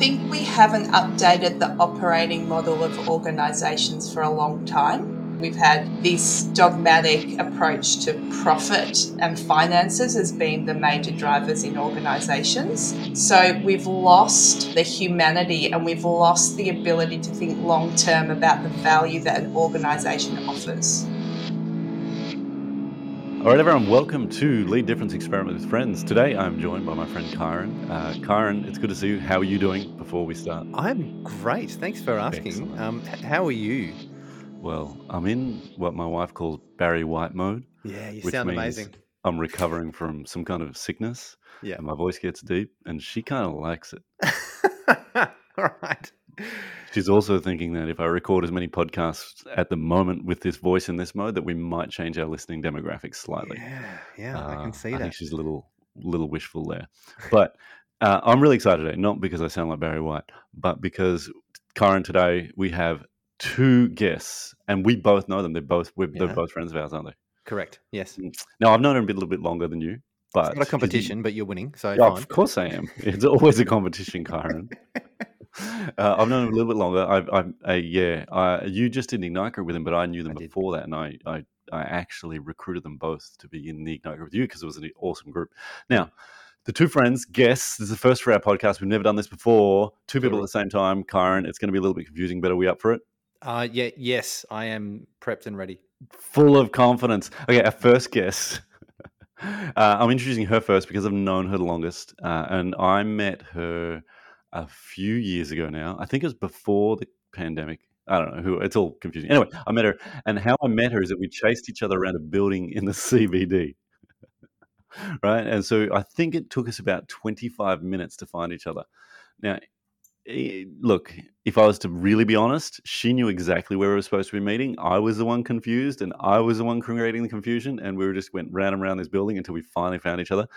think we haven't updated the operating model of organisations for a long time. We've had this dogmatic approach to profit and finances as being the major drivers in organisations. So we've lost the humanity and we've lost the ability to think long term about the value that an organisation offers. All right, everyone, welcome to Lead Difference Experiment with Friends. Today I'm joined by my friend Kyron. Uh, Kyron, it's good to see you. How are you doing before we start? I'm great. Thanks for asking. Um, how are you? Well, I'm in what my wife calls Barry White mode. Yeah, you sound amazing. I'm recovering from some kind of sickness. Yeah. And my voice gets deep, and she kind of likes it. All right. She's also thinking that if I record as many podcasts at the moment with this voice in this mode, that we might change our listening demographics slightly. Yeah, yeah, uh, I can see I that. think she's a little, little wishful there, but uh, I'm really excited today. Not because I sound like Barry White, but because Karen today we have two guests, and we both know them. They're both we're, yeah. they're both friends of ours, aren't they? Correct. Yes. Mm. Now I've known her a, bit, a little bit longer than you, but it's not a competition, you, but you're winning. So yeah, of course I am. It's always a competition, Karen. Uh, I've known him a little bit longer. I, I, yeah, I, you just did Ignite Group with him, but I knew them I before did. that, and I, I, I actually recruited them both to be in the Ignite Group with you because it was an awesome group. Now, the two friends, guests, this is the first for our podcast. We've never done this before. Two people at the same time. Kyron, it's going to be a little bit confusing, but are we up for it? Uh, yeah, yes, I am prepped and ready. Full of confidence. Okay, our first guest. Uh, I'm introducing her first because I've known her the longest, uh, and I met her a few years ago now. I think it was before the pandemic. I don't know who. It's all confusing. Anyway, I met her, and how I met her is that we chased each other around a building in the CBD, right? And so I think it took us about 25 minutes to find each other. Now, eh, look, if I was to really be honest, she knew exactly where we were supposed to be meeting. I was the one confused, and I was the one creating the confusion, and we just went round and round this building until we finally found each other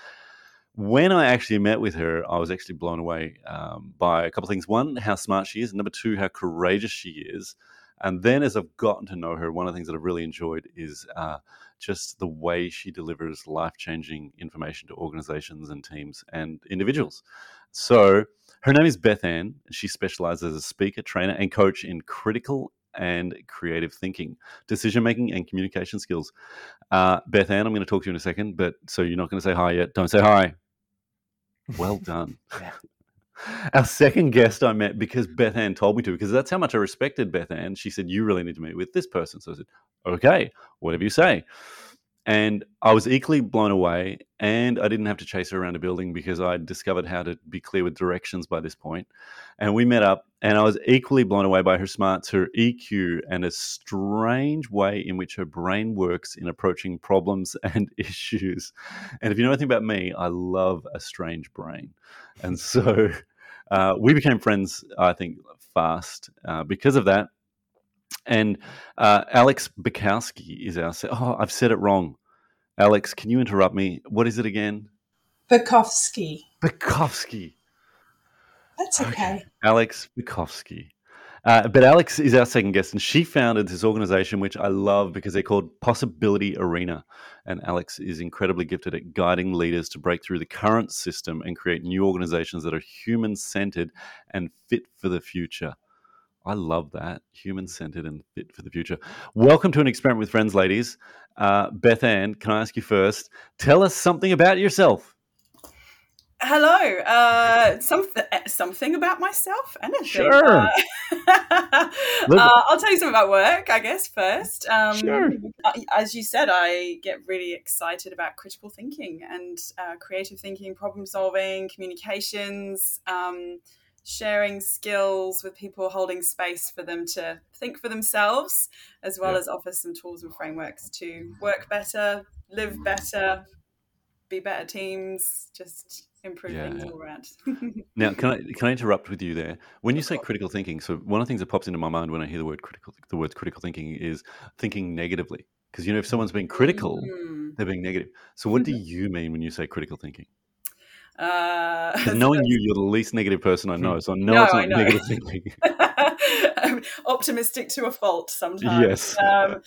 when I actually met with her, I was actually blown away um, by a couple of things. One, how smart she is. And number two, how courageous she is. And then as I've gotten to know her, one of the things that I've really enjoyed is uh, just the way she delivers life changing information to organizations and teams and individuals. So her name is Beth Ann. She specializes as a speaker, trainer, and coach in critical and creative thinking, decision making, and communication skills. Uh, Beth Ann, I'm going to talk to you in a second, but so you're not going to say hi yet. Don't say hi. Well done. Our second guest I met because Beth Ann told me to, because that's how much I respected Beth Ann. She said, You really need to meet with this person. So I said, Okay, whatever you say. And I was equally blown away, and I didn't have to chase her around a building because I discovered how to be clear with directions by this point. And we met up, and I was equally blown away by her smarts, her EQ, and a strange way in which her brain works in approaching problems and issues. And if you know anything about me, I love a strange brain. And so uh, we became friends, I think, fast uh, because of that. And uh, Alex Bukowski is our. Oh, I've said it wrong. Alex, can you interrupt me? What is it again? Bukowski. Bukowski. That's okay. okay. Alex Bukowski. Uh, but Alex is our second guest, and she founded this organization, which I love because they're called Possibility Arena. And Alex is incredibly gifted at guiding leaders to break through the current system and create new organizations that are human centered and fit for the future. I love that. Human centered and fit for the future. Welcome to an experiment with friends, ladies. Uh, Beth Ann, can I ask you first? Tell us something about yourself. Hello. Uh, something, eh, something about myself. Anything. Sure. Uh, uh, I'll tell you something about work, I guess, first. Um, sure. As you said, I get really excited about critical thinking and uh, creative thinking, problem solving, communications. Um, sharing skills with people holding space for them to think for themselves, as well yeah. as offer some tools and frameworks to work better, live better, be better teams, just improve yeah, things all around. now, can I can I interrupt with you there? When you say critical thinking, so one of the things that pops into my mind when I hear the word critical, the words critical thinking is thinking negatively. Because you know, if someone's being critical, mm. they're being negative. So, what do you mean when you say critical thinking? Uh, knowing you, you're the least negative person I know, so I know no, it's not know. negative thinking. optimistic to a fault sometimes. Yes. Um,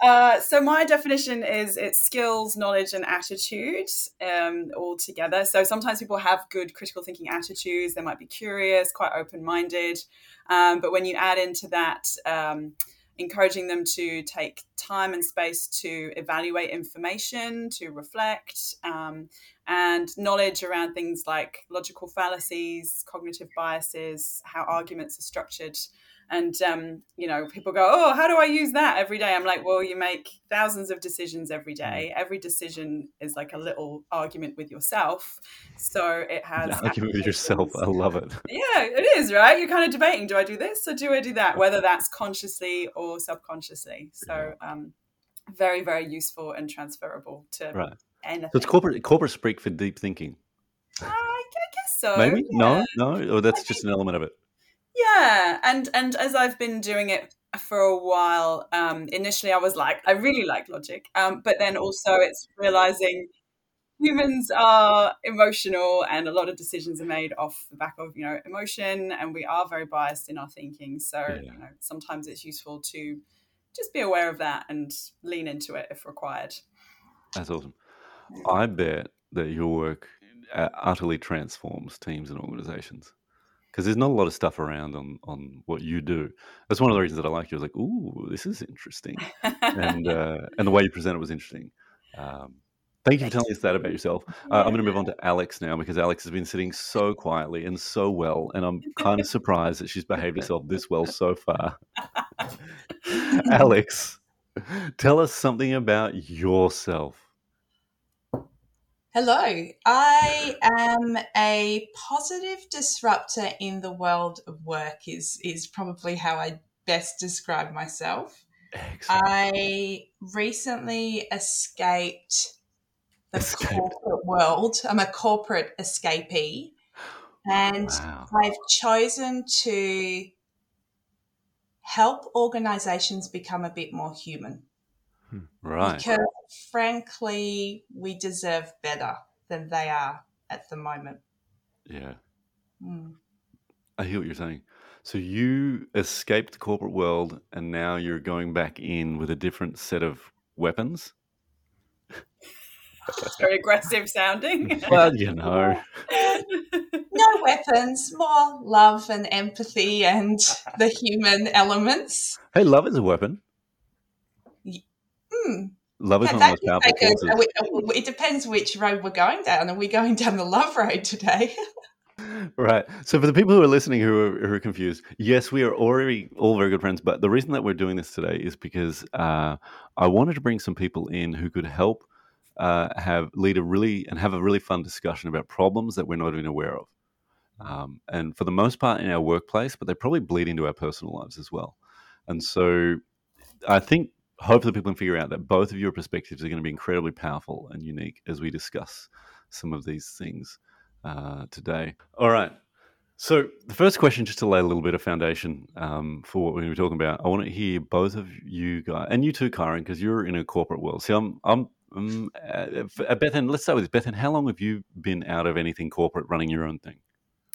Uh, so my definition is it's skills, knowledge, and attitude um, all together. So sometimes people have good critical thinking attitudes. They might be curious, quite open minded, um, but when you add into that. Encouraging them to take time and space to evaluate information, to reflect, um, and knowledge around things like logical fallacies, cognitive biases, how arguments are structured, and um, you know people go oh how do i use that every day? I'm like well you make thousands of decisions every mm. every decision is like a little argument with yourself. So it has argument with yourself. I love it. Yeah it is right? You're kind of debating do i do this or do i do that? Whether that's consciously or subconsciously. So um, very very useful and transferable to right. Anything. so it's corporate corporate speak for deep thinking. Uh, I guess so. Maybe? Yeah. no, no, or that's just an element of it. Yeah, and and as I've been doing it for a while, um, initially I was like, I really like logic, um, but then also it's realizing humans are emotional, and a lot of decisions are made off the back of you know emotion, and we are very biased in our thinking. So yeah. you know sometimes it's useful to just be aware of that and lean into it if required. That's awesome. I bet that your work uh, utterly transforms teams and organizations because there's not a lot of stuff around on on what you do. That's one of the reasons that I like you. I was like, "Ooh, this is interesting," and uh, and the way you present it was interesting. Um, thank you for telling us that about yourself. Uh, I'm going to move on to Alex now because Alex has been sitting so quietly and so well, and I'm kind of surprised that she's behaved herself this well so far. Alex, tell us something about yourself. Hello, I am a positive disruptor in the world of work. Is is probably how I best describe myself. Excellent. I recently escaped the corporate world. I'm a corporate escapee, and wow. I've chosen to help organizations become a bit more human. Right. Because frankly, we deserve better than they are at the moment. Yeah. Mm. I hear what you're saying. So you escaped the corporate world and now you're going back in with a different set of weapons? Very aggressive sounding. well, you know. no weapons, more love and empathy and the human elements. Hey, love is a weapon. Hmm. Love is yeah, one of the most powerful. It depends which road we're going down. Are we going down the love road today? right. So for the people who are listening who are, who are, confused, yes, we are already all very good friends. But the reason that we're doing this today is because uh, I wanted to bring some people in who could help uh, have lead a really and have a really fun discussion about problems that we're not even aware of. Um, and for the most part in our workplace, but they probably bleed into our personal lives as well. And so I think hopefully people can figure out that both of your perspectives are going to be incredibly powerful and unique as we discuss some of these things uh, today. All right. So the first question, just to lay a little bit of foundation um, for what we're going to be talking about, I want to hear both of you guys, and you too, Karen, because you're in a corporate world. See, I'm, I'm, um, uh, Bethan. Let's start with this. Bethan, how long have you been out of anything corporate, running your own thing?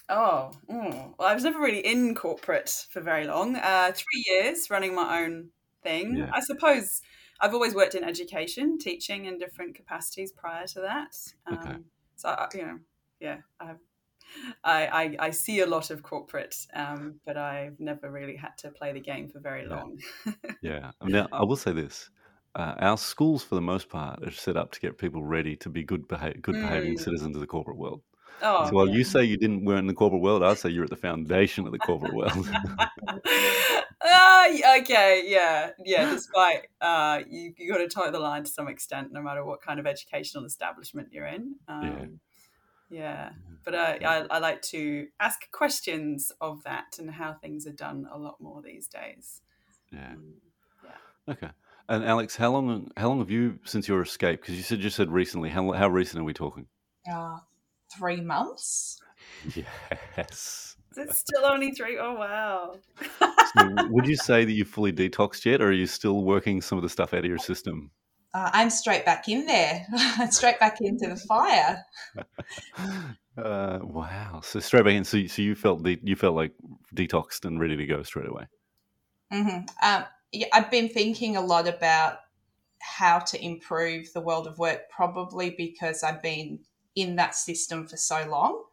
Oh, mm. well, I was never really in corporate for very long. Uh, three years running my own thing. Yeah. I suppose I've always worked in education, teaching in different capacities prior to that. Um, okay. So I, you know, yeah, I, I, I see a lot of corporate, um, but I've never really had to play the game for very long. yeah, I mean, I will say this: uh, our schools, for the most part, are set up to get people ready to be good, beha- good behaving mm. citizens of the corporate world. Oh, so while yeah. you say you didn't weren't in the corporate world, I'd say you're at the foundation of the corporate world. uh, okay, yeah, yeah. Despite uh, you, you got to toe the line to some extent, no matter what kind of educational establishment you're in. Um, yeah. Yeah, but uh, I, I like to ask questions of that and how things are done a lot more these days. Yeah. Um, yeah. Okay. And Alex, how long how long have you since your escape? Because you said you said recently. How how recent are we talking? Uh, three months. Yes. It's still only three. Oh wow. so would you say that you fully detoxed yet, or are you still working some of the stuff out of your system? Uh, I'm straight back in there, straight back into the fire. Uh, wow! So straight back in. So, so you felt de- you felt like detoxed and ready to go straight away. Mm-hmm. Um, yeah, I've been thinking a lot about how to improve the world of work, probably because I've been in that system for so long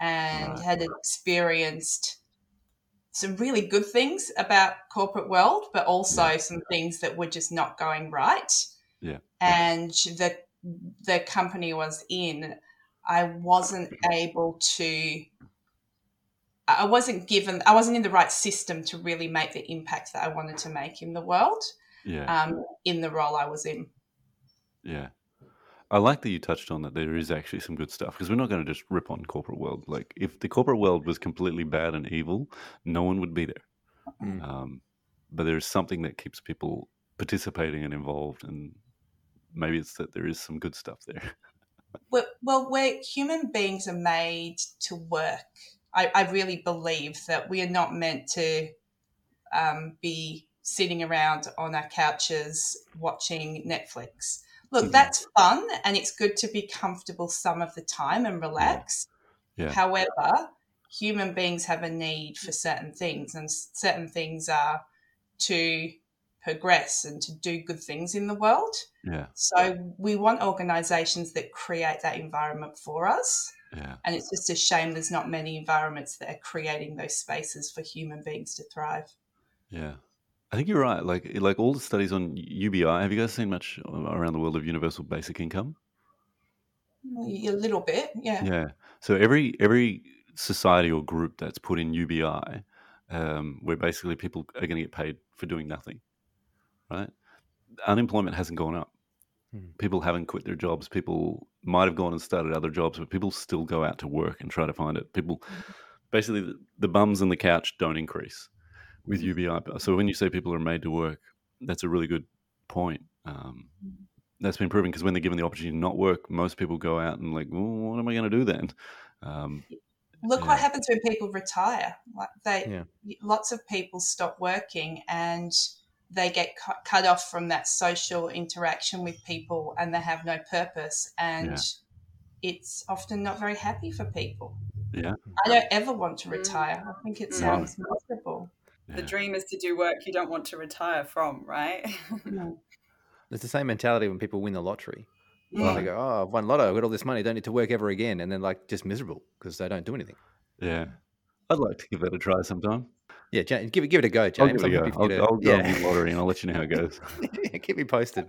and right. had experienced some really good things about corporate world, but also yeah. some things that were just not going right. Yeah. And the the company was in, I wasn't able to I wasn't given I wasn't in the right system to really make the impact that I wanted to make in the world. Yeah. Um, in the role I was in. Yeah. I like that you touched on that there is actually some good stuff because we're not going to just rip on corporate world. Like if the corporate world was completely bad and evil, no one would be there. Mm. Um, but there is something that keeps people participating and involved, and maybe it's that there is some good stuff there. well, well, where human beings are made to work, I, I really believe that we are not meant to um, be sitting around on our couches watching Netflix look, mm-hmm. that's fun and it's good to be comfortable some of the time and relax. Yeah. Yeah. However, human beings have a need for certain things, and certain things are to progress and to do good things in the world. Yeah. So we want organizations that create that environment for us. Yeah. And it's just a shame there's not many environments that are creating those spaces for human beings to thrive. Yeah. I think you're right. Like like all the studies on UBI. Have you guys seen much around the world of universal basic income? A little bit, yeah. Yeah. So every every society or group that's put in UBI, um, where basically people are going to get paid for doing nothing, right? Unemployment hasn't gone up. Hmm. People haven't quit their jobs. People might have gone and started other jobs, but people still go out to work and try to find it. People, mm-hmm. basically, the, the bums on the couch don't increase with UBI. So when you say people are made to work, that's a really good point. Um, that's been proven because when they're given the opportunity to not work, most people go out and like, well, what am I going to do then? Um, Look yeah. what happens when people retire. Like they, yeah. lots of people stop working and they get cut, cut off from that social interaction with people, and they have no purpose, and yeah. it's often not very happy for people. Yeah, I don't ever want to retire. I think it sounds miserable the dream is to do work you don't want to retire from, right? It's the same mentality when people win the lottery. Yeah. They go, "Oh, I've won lotto. I've got all this money. Don't need to work ever again." And then like just miserable because they don't do anything. Yeah, I'd like to give that a try sometime. Yeah, give it give it a go, James. I'll give it a go. I'll, to, I'll go yeah. on the lottery and I'll let you know how it goes. Keep me posted.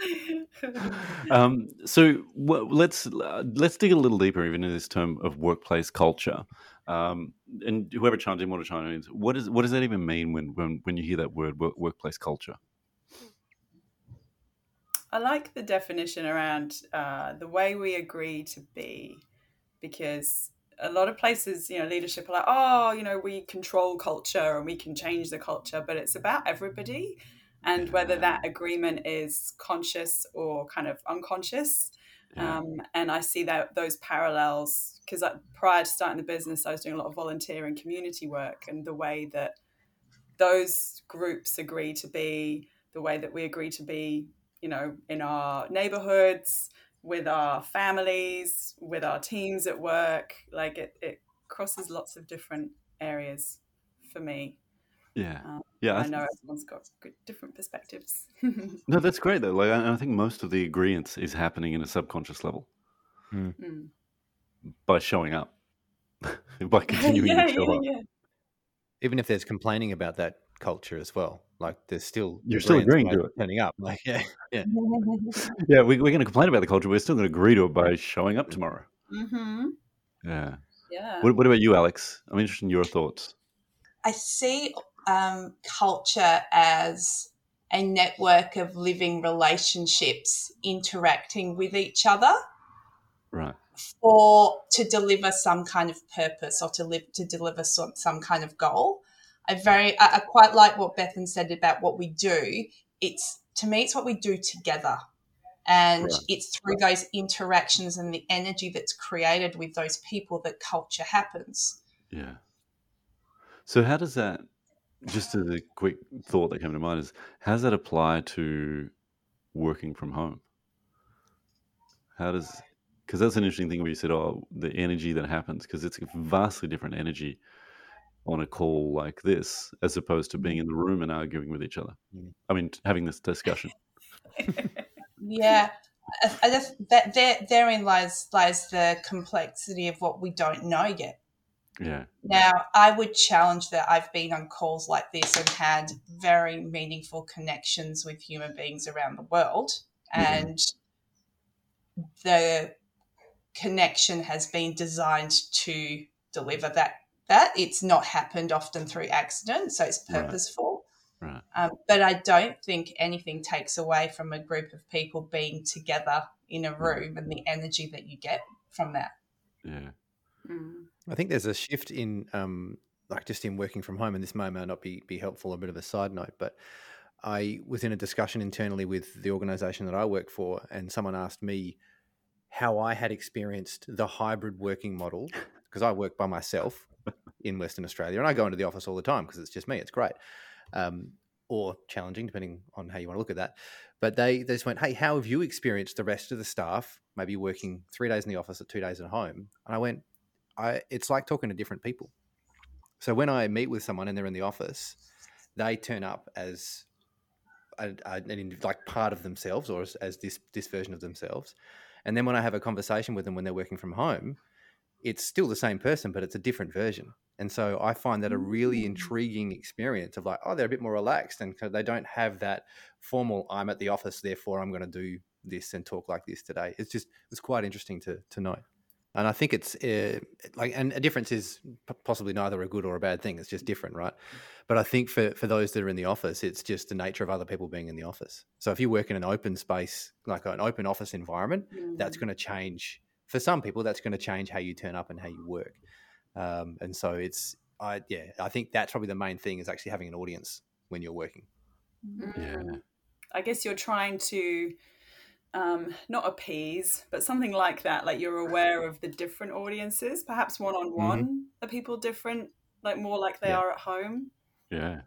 um, so well, let's uh, let's dig a little deeper even in this term of workplace culture. Um, and whoever chimes in, what a chime in, what is what does that even mean when when when you hear that word work, workplace culture? I like the definition around uh, the way we agree to be, because a lot of places, you know, leadership are like, oh, you know, we control culture and we can change the culture, but it's about everybody and whether that agreement is conscious or kind of unconscious. Yeah. Um, and I see that those parallels because prior to starting the business, I was doing a lot of volunteer and community work, and the way that those groups agree to be, the way that we agree to be, you know, in our neighborhoods, with our families, with our teams at work, like it, it crosses lots of different areas for me. Yeah, um, yeah. I, I know everyone's got good, different perspectives. no, that's great though. Like, I, I, think most of the agreement is happening in a subconscious level mm. Mm. By showing up, by continuing yeah, to show yeah, up. Yeah. Even if there's complaining about that culture as well, like there's still you're still agreeing to it, turning up. Like, yeah, yeah, yeah. We, are going to complain about the culture. We're still going to agree to it by showing up tomorrow. Mm-hmm. Yeah. Yeah. What, what about you, Alex? I'm interested in your thoughts. I see um, culture as a network of living relationships interacting with each other. Right. For to deliver some kind of purpose or to live to deliver some, some kind of goal. I very I, I quite like what Bethan said about what we do. It's to me it's what we do together. And right. it's through those interactions and the energy that's created with those people that culture happens. Yeah. So how does that just as a quick thought that came to mind is how does that apply to working from home? How does because that's an interesting thing where you said, oh, the energy that happens because it's a vastly different energy on a call like this as opposed to being in the room and arguing with each other. Mm. I mean, having this discussion. yeah. I just, that there, therein lies lies the complexity of what we don't know yet. Yeah. Now, I would challenge that I've been on calls like this and had very meaningful connections with human beings around the world, Mhm. and the connection has been designed to deliver that. That it's not happened often through accident, so it's Right. purposeful. Right. Um, but I don't think anything takes away from a group of people being together in a room and the energy that you get from that. Yeah. Mm. I think there's a shift in, um, like just in working from home, and this may or may not be be helpful. A bit of a side note, but I was in a discussion internally with the organisation that I work for, and someone asked me how I had experienced the hybrid working model because I work by myself in Western Australia, and I go into the office all the time because it's just me. It's great, um, or challenging depending on how you want to look at that. But they they just went, "Hey, how have you experienced the rest of the staff? Maybe working three days in the office, at two days at home?" And I went, I it's like talking to different people. So when I meet with someone and they're in the office, they turn up as a, a, an like part of themselves or as, as this this version of themselves. And then when I have a conversation with them when they're working from home, it's still the same person, but it's a different version. And so I find that a really Mm. intriguing experience of like, oh, they're a bit more relaxed and they don't have that formal. I'm at the office, therefore I'm going to do this and talk like this today. It's just it's quite interesting to to know and I think it's uh, like, and a difference is p- possibly neither a good or a bad thing. It's just different, right? But I think for for those that are in the office, it's just the nature of other people being in the office. So if you work in an open space, like an open office environment, that's Mm. going to change for some people. That's going to change how you turn up and how you work. Um, and so it's, I yeah, I think that's probably the main thing is actually having an audience when you're working. Yeah. Mm. I guess you're trying to um, not appease, but something like that. Like you're aware of the different audiences. Perhaps one on one are people different, like more like they Yeah. are at home. Yeah.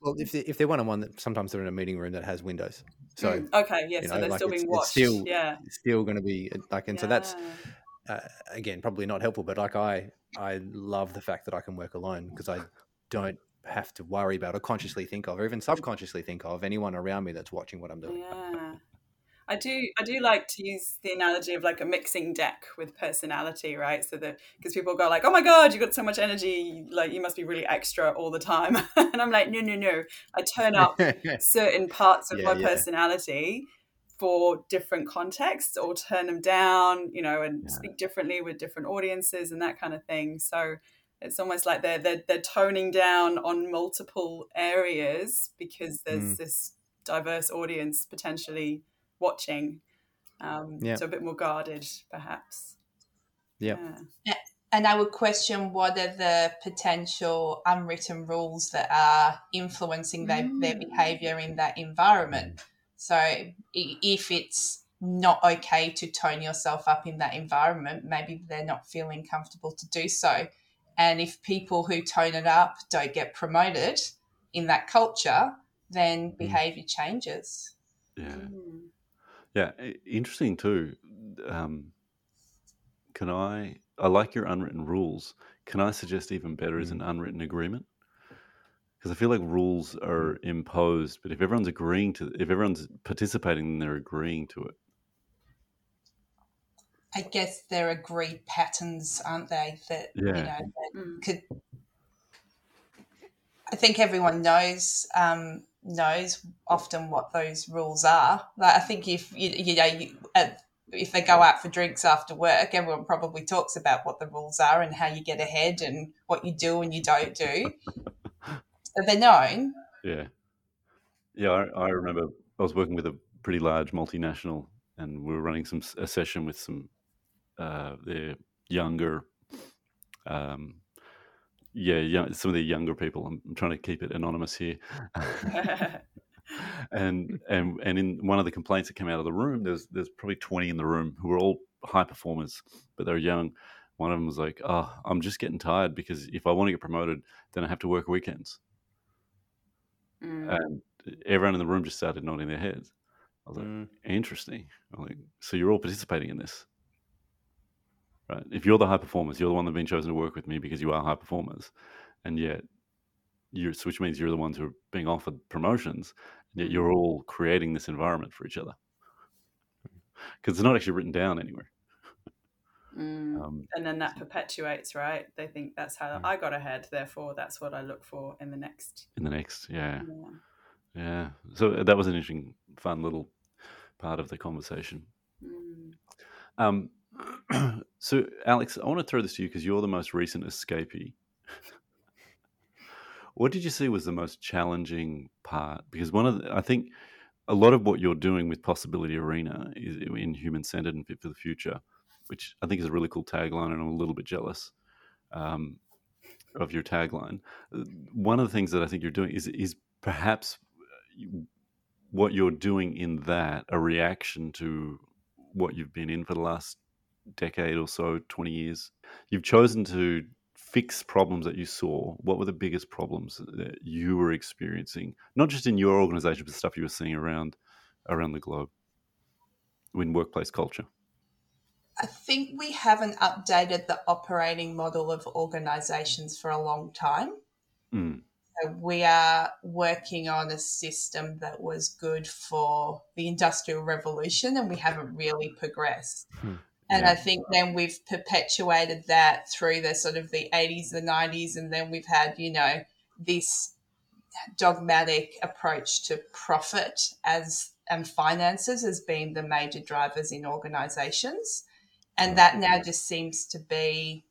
Well, if they, if they're one on one, sometimes they're in a meeting room that has windows, so Mm. okay, yeah, you so know, they're like still it's- being it's watched. still- yeah, it's still going to be like, and so that's uh, again probably not helpful but like i i love the fact that i can work alone because i don't have to worry about or consciously think of or even subconsciously think of anyone around me that's watching what i'm doing Yeah. I do I do like to use the analogy of like a mixing deck with personality, right? So that because people go like, "Oh my god, you got so much energy, like you must be really extra all the time." and I'm like, "No, no, no. I turn up certain parts of Yeah, my yeah. personality for different contexts or turn them down, you know, and Yeah. speak differently with different audiences and that kind of thing. So it's almost like they're they're, they're toning down on multiple areas because there's Mm. this diverse audience potentially watching. Um, Yeah. So a bit more guarded, perhaps. Yep. Yeah. And I would question what are the potential unwritten rules that are influencing their, their Mm. behavior in that environment. So if it's not okay to tone yourself up in that environment, maybe they're not feeling comfortable to do so. And if people who tone it up don't get promoted in that culture, then behavior changes. Yeah. Mm. Yeah, interesting too. Um, can I? I like your unwritten rules. Can I suggest even better is an unwritten agreement? Because I feel like rules are imposed, but if everyone's agreeing to, if everyone's participating, then they're agreeing to it. I guess they're agreed patterns, aren't they? That you Yeah. know that Mm. could. I think everyone knows um, knows often what those rules are. Like I think if you you know you, if they go out for drinks after work, everyone probably talks about what the rules are and how you get ahead and what you do and you don't do. so they're known. Yeah, yeah. I, I remember I was working with a pretty large multinational, and we were running some a session with some uh, their younger, um, yeah, young, some of the younger people. I'm, I'm trying to keep it anonymous here. and and and in one of the complaints that came out of the room, there's there's probably 20 in the room who were all high performers, but they're young. One of them was like, "Oh, I'm just getting tired because if I want to get promoted, then I have to work weekends." Mm. and everyone in the room just started nodding their heads. I was like, Mm. interesting. I'm like, so you're all participating in this, right? If you're the high performers, you're the one that's been chosen to work with me because you are high performers, and yet you're, which means you're the ones who are being offered promotions. Yet you're all creating this environment for each other because it's not actually written down anywhere. Mm. Um, and then that perpetuates, right? They think that's how Mm. I got ahead, therefore that's what I look for in the next. in the next, yeah, Yeah. yeah. So uh, that was an interesting, fun little part of the conversation. Mm. Um, so, Alex, I want to throw this to you because you're the most recent escapee. what did you see was the most challenging part? Because one of the, I think a lot of what you're doing with Possibility Arena is in human centered and fit for the future, which I think is a really cool tagline, and I'm a little bit jealous um, of your tagline. One of the things that I think you're doing is is perhaps uh, what you're doing in that a reaction to what you've been in for the last decade or so, 20 years. You've chosen to fix problems that you saw. What were the biggest problems that you were experiencing, not just in your organization, but stuff you were seeing around around the globe in workplace culture? I think we haven't updated the operating model of organizations for a long time. Mm, So we are working on a system that was good for the Industrial Revolution and we haven't really progressed. Hmm. And Yeah. I think then we've perpetuated that through the sort of the 80s, the 90s, and then we've had, you know, this dogmatic approach to profit as and finances as being the major drivers in organizations. And that now just seems to be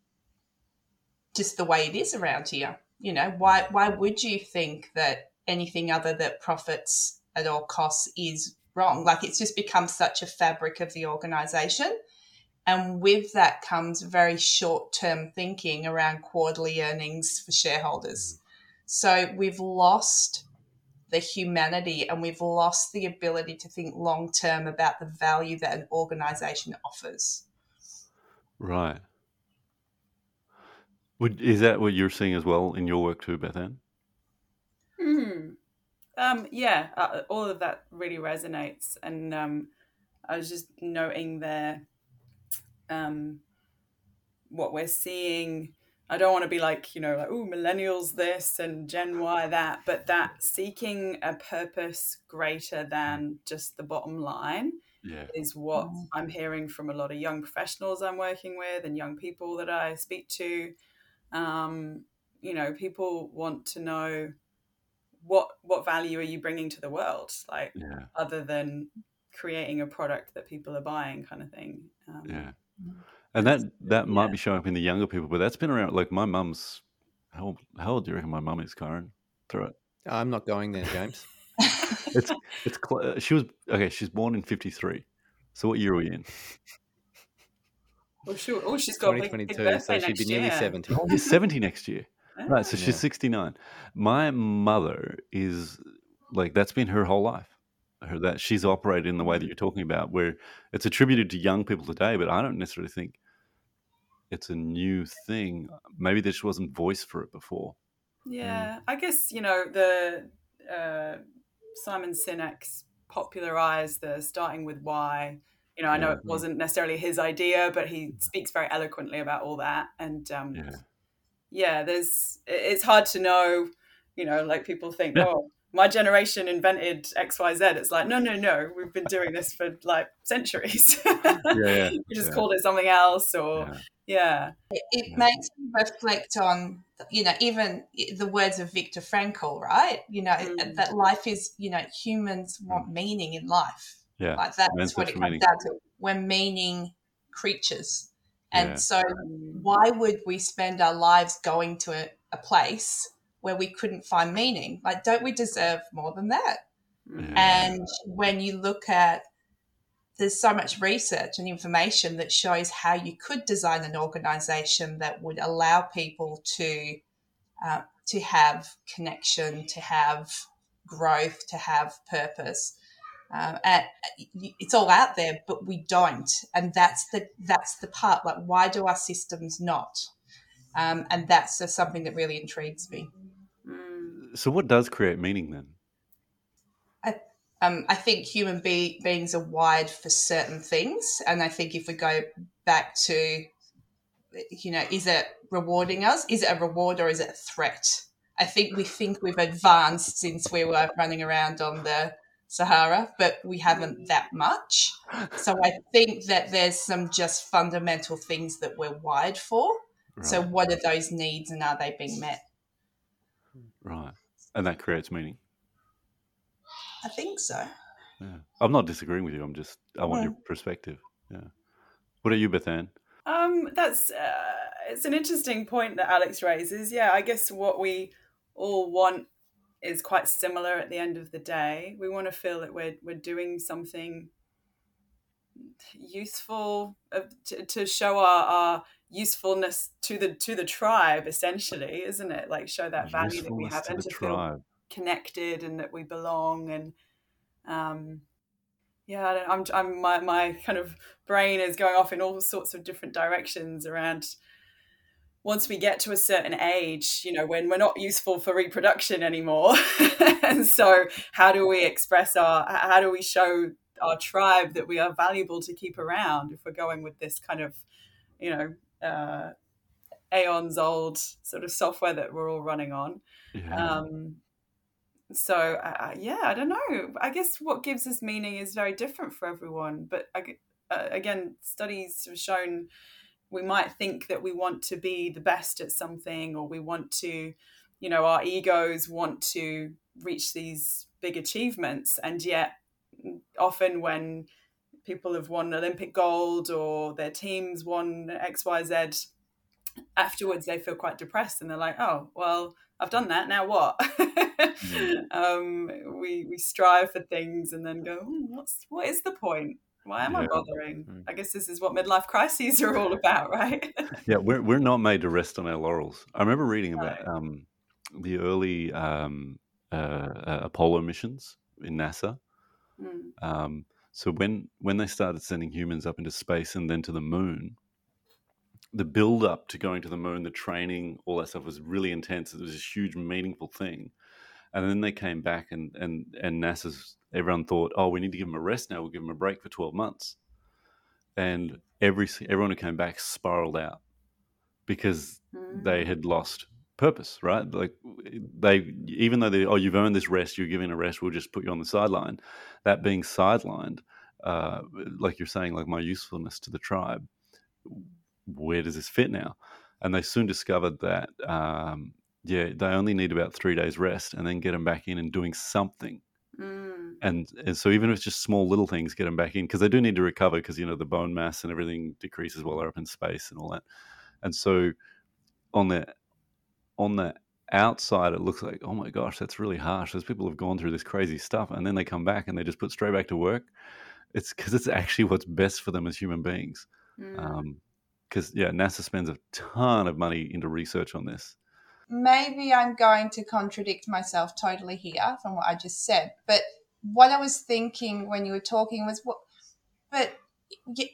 just the way it is around here. You know, why mm. why would you think that anything other that profits at all costs is wrong? Like it's just become such a fabric of the organization. And with that comes very short term thinking around quarterly earnings for shareholders. So we've lost the humanity and we've lost the ability to think long term about the value that an organization offers. right. Would, is that what you're seeing as well in your work too, Beth Ann? Hmm. Um, yeah, uh, all of that really resonates. And um, I was just noting there um, what we're seeing. I don't want to be like, you know, like, oh, millennials this and Gen Y that, but that seeking a purpose greater than just the bottom line Yeah. is what Mm. I'm hearing from a lot of young professionals I'm working with and young people that I speak to. Um, you know, people want to know what what value are you bringing to the world, like Yeah. other than creating a product that people are buying, kind of thing. Um, Yeah. And that that might Yeah. be showing up in the younger people, but that's been around. Like my mum's, how old, how old do you reckon my mum is, Karen? Through it. I'm not going there, James. It's it's cl- uh, she was okay. She's born in fifty three. So what year are we in? Oh, sure. Oh, she's got a big, big 2022, birthday so she'd be nearly year. 70. Oh, she's seventy next year. Right. So Ah. she's sixty nine. My mother is like that's been her whole life. Her that she's operated in the way that you're talking about, where it's attributed to young people today, but I don't necessarily think it's a new thing. Maybe there just wasn't voice for it before. Yeah, I guess you know the uh, Simon Sinek's popularized the starting with why. You know, I know Yeah. it wasn't necessarily his idea, but he speaks very eloquently about all that. And um, Yeah. yeah, there's it's hard to know. You know, like people think, Yeah. oh, my generation invented X, Y, Z. It's like, no, no, no, we've been doing this for like centuries. yeah, we just yeah. called it something else, or Yeah. yeah, It, it Yeah. makes me reflect on, you know, even the words of Viktor Frankl, right? You know, Mm. that life is, you know, humans want meaning in life. Yeah. Like that's Man's what it for comes meaning. down to. We're meaning creatures. And Yeah. so why would we spend our lives going to a, a place where we couldn't find meaning? Like, don't we deserve more than that? Mm. Yeah. And when you look at there's so much research and information that shows how you could design an organization that would allow people to uh, to have connection, to have growth, to have purpose. Um, and it's all out there, but we don't, and that's the that's the part. Like, why do our systems not? Um, and that's just something that really intrigues me. So what does create meaning then? I, um, I think human be- beings are wired for certain things, and I think if we go back to, you know, is it rewarding us? Is it a reward or is it a threat? I think we think we've advanced since we were running around on the Sahara, but we haven't that much. So I think that there's some just fundamental things that we're wired for. Right. So what are those needs and are they being met? Right. And that creates meaning. I think so. Yeah. I'm not disagreeing with you. I'm just I want yeah. your perspective. Yeah. What are you, Bethan? Um, that's uh, it's an interesting point that Alex raises. Yeah, I guess what we all want is quite similar at the end of the day. We want to feel that we're we're doing something useful uh, to, to show our, our usefulness to the to the tribe essentially isn't it like show that value that we have and to feel connected and that we belong and um yeah I'm, I'm my, my kind of brain is going off in all sorts of different directions around once we get to a certain age, you know, when we're not useful for reproduction anymore. and so, how do we express our, how do we show our tribe that we are valuable to keep around if we're going with this kind of, you know, uh, aeons old sort of software that we're all running on? Yeah. Um, so uh, yeah, I don't know. I guess what gives us meaning is very different for everyone. But uh, again, studies have shown we might think that we want to be the best at something or we want to you know our egos want to reach these big achievements and yet often when people have won olympic gold or their teams won xyz afterwards they feel quite depressed and they're like oh well i've done that now what um, we we strive for things and then go oh, what's what is the point why am yeah. I bothering? Mm. I guess this is what midlife crises are all about, right? yeah, we're we're not made to rest on our laurels. I remember reading about um, the early um, uh, uh, Apollo missions in NASA. Mm. So when when they started sending humans up into space and then to the moon, the build up to going to the moon, the training, all that stuff was really intense. It was this huge, meaningful thing. And then they came back, and and and NASA's everyone thought, oh, we need to give them a rest now. We'll give them a break for twelve months. And every everyone who came back spiraled out because mm. they had lost purpose, right? Like they, even though they, oh, you've earned this rest, you're giving a rest, we'll just put you on the sideline. That being sidelined, uh, like you're saying, like my usefulness to the tribe, where does this fit now? And they soon discovered that um, yeah, they only need about three days rest and then get them back in and doing something. Mm. And, and so even if it's just small little things, get them back in because they do need to recover because you know the bone mass and everything decreases while they're up in space and all that. And so on the on the outside, it looks like oh my gosh, that's really harsh. Those people have gone through this crazy stuff, and then they come back and they just put straight back to work. It's because it's actually what's best for them as human beings. Because mm. um, yeah, NASA spends a ton of money into research on this maybe I'm going to contradict myself totally here from what I just said. But what I was thinking when you were talking was what, but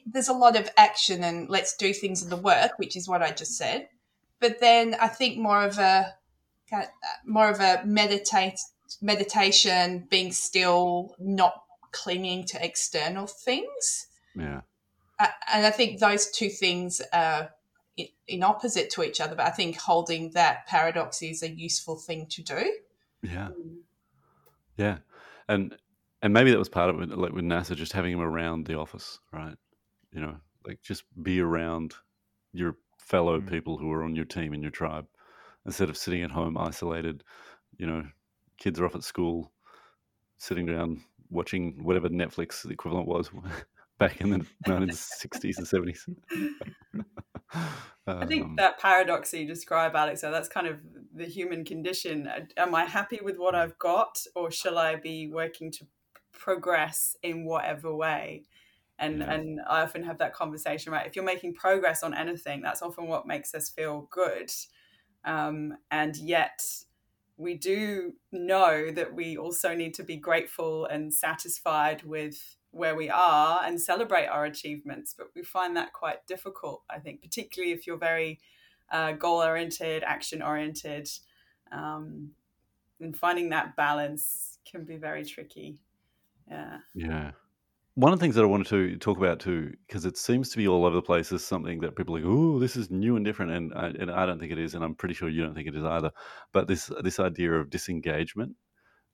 there's a lot of action and let's do things in the work, which is what I just said. But then I think more of a more of a meditate meditation, being still, not clinging to external things. Yeah. And I think those two things are in opposite to each other, but I think holding that paradox is a useful thing to do. Yeah, mm. yeah, and and maybe that was part of it, like with NASA, just having him around the office, right? You know, like just be around your fellow mm. people who are on your team in your tribe instead of sitting at home isolated. You know, kids are off at school, sitting down watching whatever Netflix the equivalent was back in the 1960s and 70s. I think um, that paradox you describe, Alex, so that's kind of the human condition. Am I happy with what I've got, or shall I be working to progress in whatever way? And yeah. and I often have that conversation, right? If you're making progress on anything, that's often what makes us feel good. Um, and yet, we do know that we also need to be grateful and satisfied with where we are and celebrate our achievements. But we find that quite difficult, I think, particularly if you're very uh, goal oriented, action oriented. Um, and finding that balance can be very tricky. Yeah. Yeah. One of the things that I wanted to talk about too, because it seems to be all over the place, is something that people are like, "Oh, this is new and different," and I, and I don't think it is, and I'm pretty sure you don't think it is either. But this this idea of disengagement,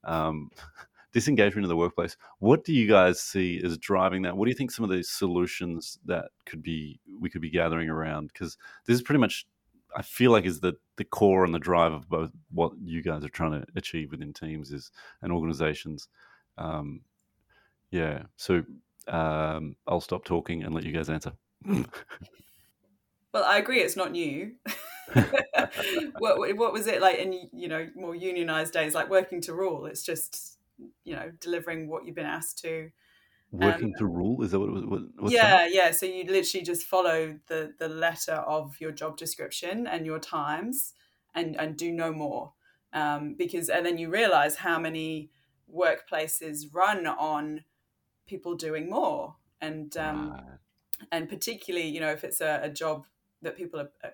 um, disengagement in the workplace. What do you guys see as driving that? What do you think some of the solutions that could be we could be gathering around? Because this is pretty much, I feel like, is the the core and the drive of both what you guys are trying to achieve within teams is and organizations. Um, yeah. So um, I'll stop talking and let you guys answer. well, I agree. It's not new. what, what was it like in you know more unionized days, like working to rule? It's just you know delivering what you've been asked to. Working um, to rule is that what it was? What, yeah, that? yeah. So you literally just follow the the letter of your job description and your times, and and do no more. Um, because and then you realize how many workplaces run on people doing more and um, right. and particularly you know if it's a, a job that people are uh,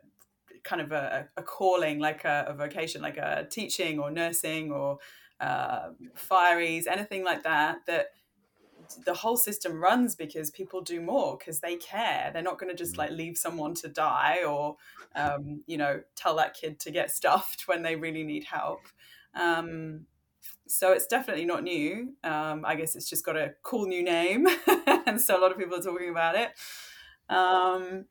kind of a, a calling like a, a, vocation like a teaching or nursing or uh, fireys anything like that that the whole system runs because people do more because they care they're not going to just mm. like leave someone to die or um, you know tell that kid to get stuffed when they really need help um, so it's definitely not new. Um, I guess it's just got a cool new name, and so a lot of people are talking about it. Um,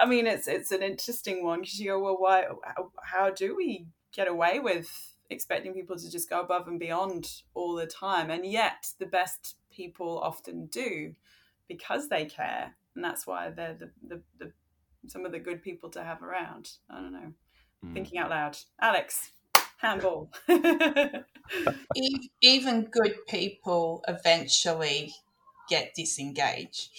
I mean, it's it's an interesting one because you go, well, why? How, how do we get away with expecting people to just go above and beyond all the time? And yet, the best people often do because they care, and that's why they're the the, the some of the good people to have around. I don't know. Mm. Thinking out loud, Alex handball. Even good people eventually get disengaged.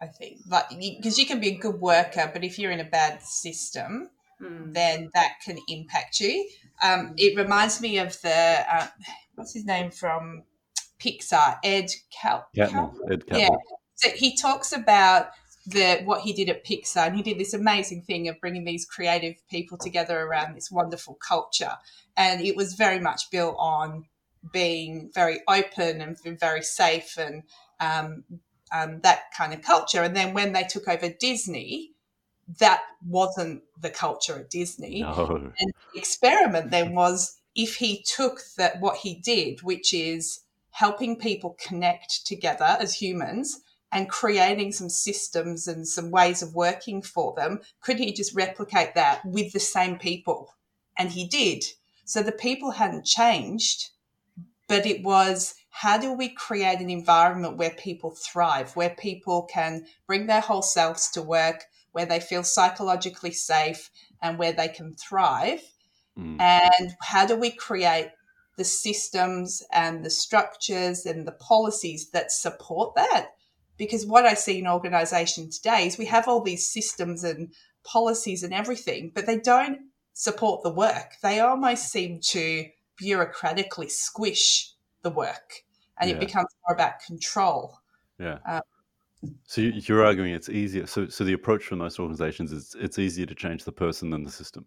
I think, like, because you, you, can be a good worker, but if you're in a bad system, mm. then that can impact you. Um, it reminds me of the uh, what's his name from Pixar, Ed Cal. Catmull. Ed Catmull. Yeah. So he talks about the what he did at Pixar, and he did this amazing thing of bringing these creative people together around this wonderful culture, and it was very much built on being very open and very safe and um, um, that kind of culture. And then when they took over Disney, that wasn't the culture at Disney. No. And the experiment then was if he took that what he did, which is helping people connect together as humans and creating some systems and some ways of working for them, could he just replicate that with the same people? And he did. So the people hadn't changed, but it was how do we create an environment where people thrive, where people can bring their whole selves to work, where they feel psychologically safe and where they can thrive? Mm. And how do we create the systems and the structures and the policies that support that? Because what I see in organizations today is we have all these systems and policies and everything, but they don't support the work. They almost seem to bureaucratically squish the work and yeah. it becomes more about control. Yeah. Um, so you're arguing it's easier. So, so the approach for most organizations is it's easier to change the person than the system.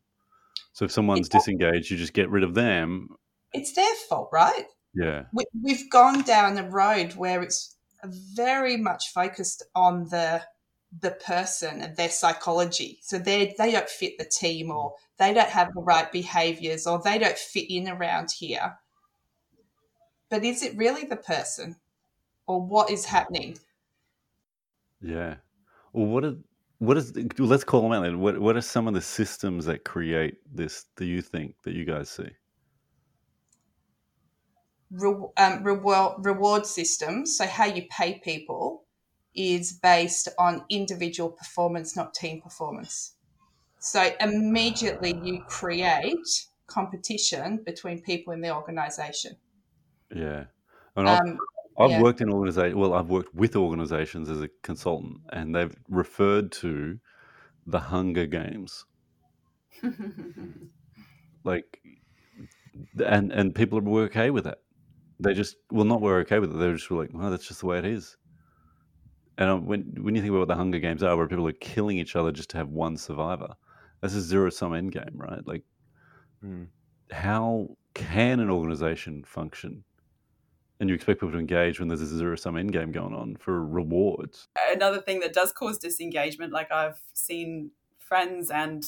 So if someone's disengaged, you just get rid of them. It's their fault, right? Yeah. We, we've gone down the road where it's very much focused on the the person and their psychology. So they they don't fit the team or they don't have the right behaviors or they don't fit in around here. But is it really the person or what is happening? Yeah. Well, what are what is let's call them out then. What what are some of the systems that create this? Do you think that you guys see? Re- um, reward reward systems. So how you pay people is based on individual performance, not team performance. So immediately you create competition between people in the organization. Yeah. And I've, um, I've yeah. worked in organization. Well, I've worked with organizations as a consultant, and they've referred to the Hunger Games. like, and and people were okay with that. They just well, not were okay with it. They were just like, well, that's just the way it is. And uh, when when you think about what the Hunger Games are, where people are killing each other just to have one survivor, that's a zero sum end game, right? Like, mm. how can an organization function and you expect people to engage when there's a zero sum end game going on for rewards. Another thing that does cause disengagement, like I've seen friends and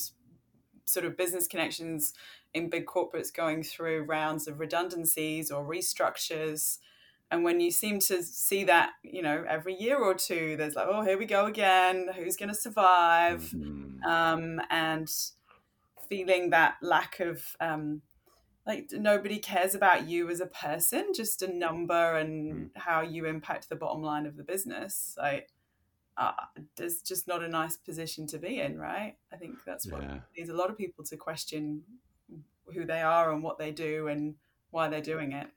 sort of business connections in big corporates going through rounds of redundancies or restructures. And when you seem to see that, you know, every year or two, there's like, oh, here we go again. Who's going to survive? Mm-hmm. Um, and feeling that lack of um, like nobody cares about you as a person, just a number and mm. how you impact the bottom line of the business. Like, uh, there's just not a nice position to be in, right? I think that's what yeah. leads a lot of people to question who they are and what they do and why they're doing it.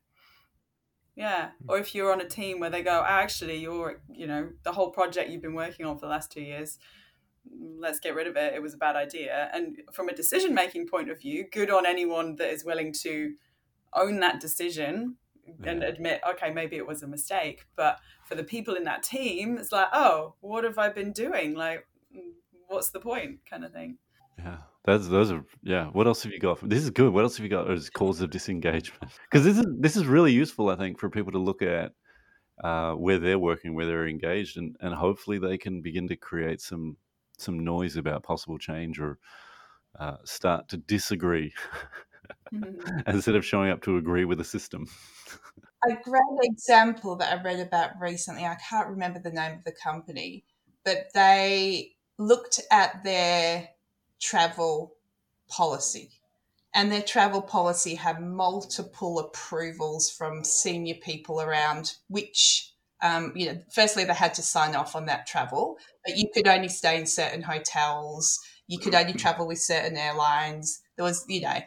Yeah. Hmm. Or if you're on a team where they go, actually, you're, you know, the whole project you've been working on for the last two years, let's get rid of it. It was a bad idea. And from a decision making point of view, good on anyone that is willing to own that decision and admit, okay, maybe it was a mistake. But for the people in that team, it's like, oh, what have I been doing? Like, what's the point, kind of thing. Yeah. That's those are yeah. What else have you got? This is good. What else have you got as causes of disengagement? Because this is this is really useful, I think, for people to look at uh, where they're working, where they're engaged, and and hopefully they can begin to create some some noise about possible change or uh, start to disagree mm-hmm. instead of showing up to agree with the system. A great example that I read about recently, I can't remember the name of the company, but they looked at their travel policy. And their travel policy had multiple approvals from senior people around which um, you know, firstly, they had to sign off on that travel, but you could only stay in certain hotels. You could only travel with certain airlines. There was, you know,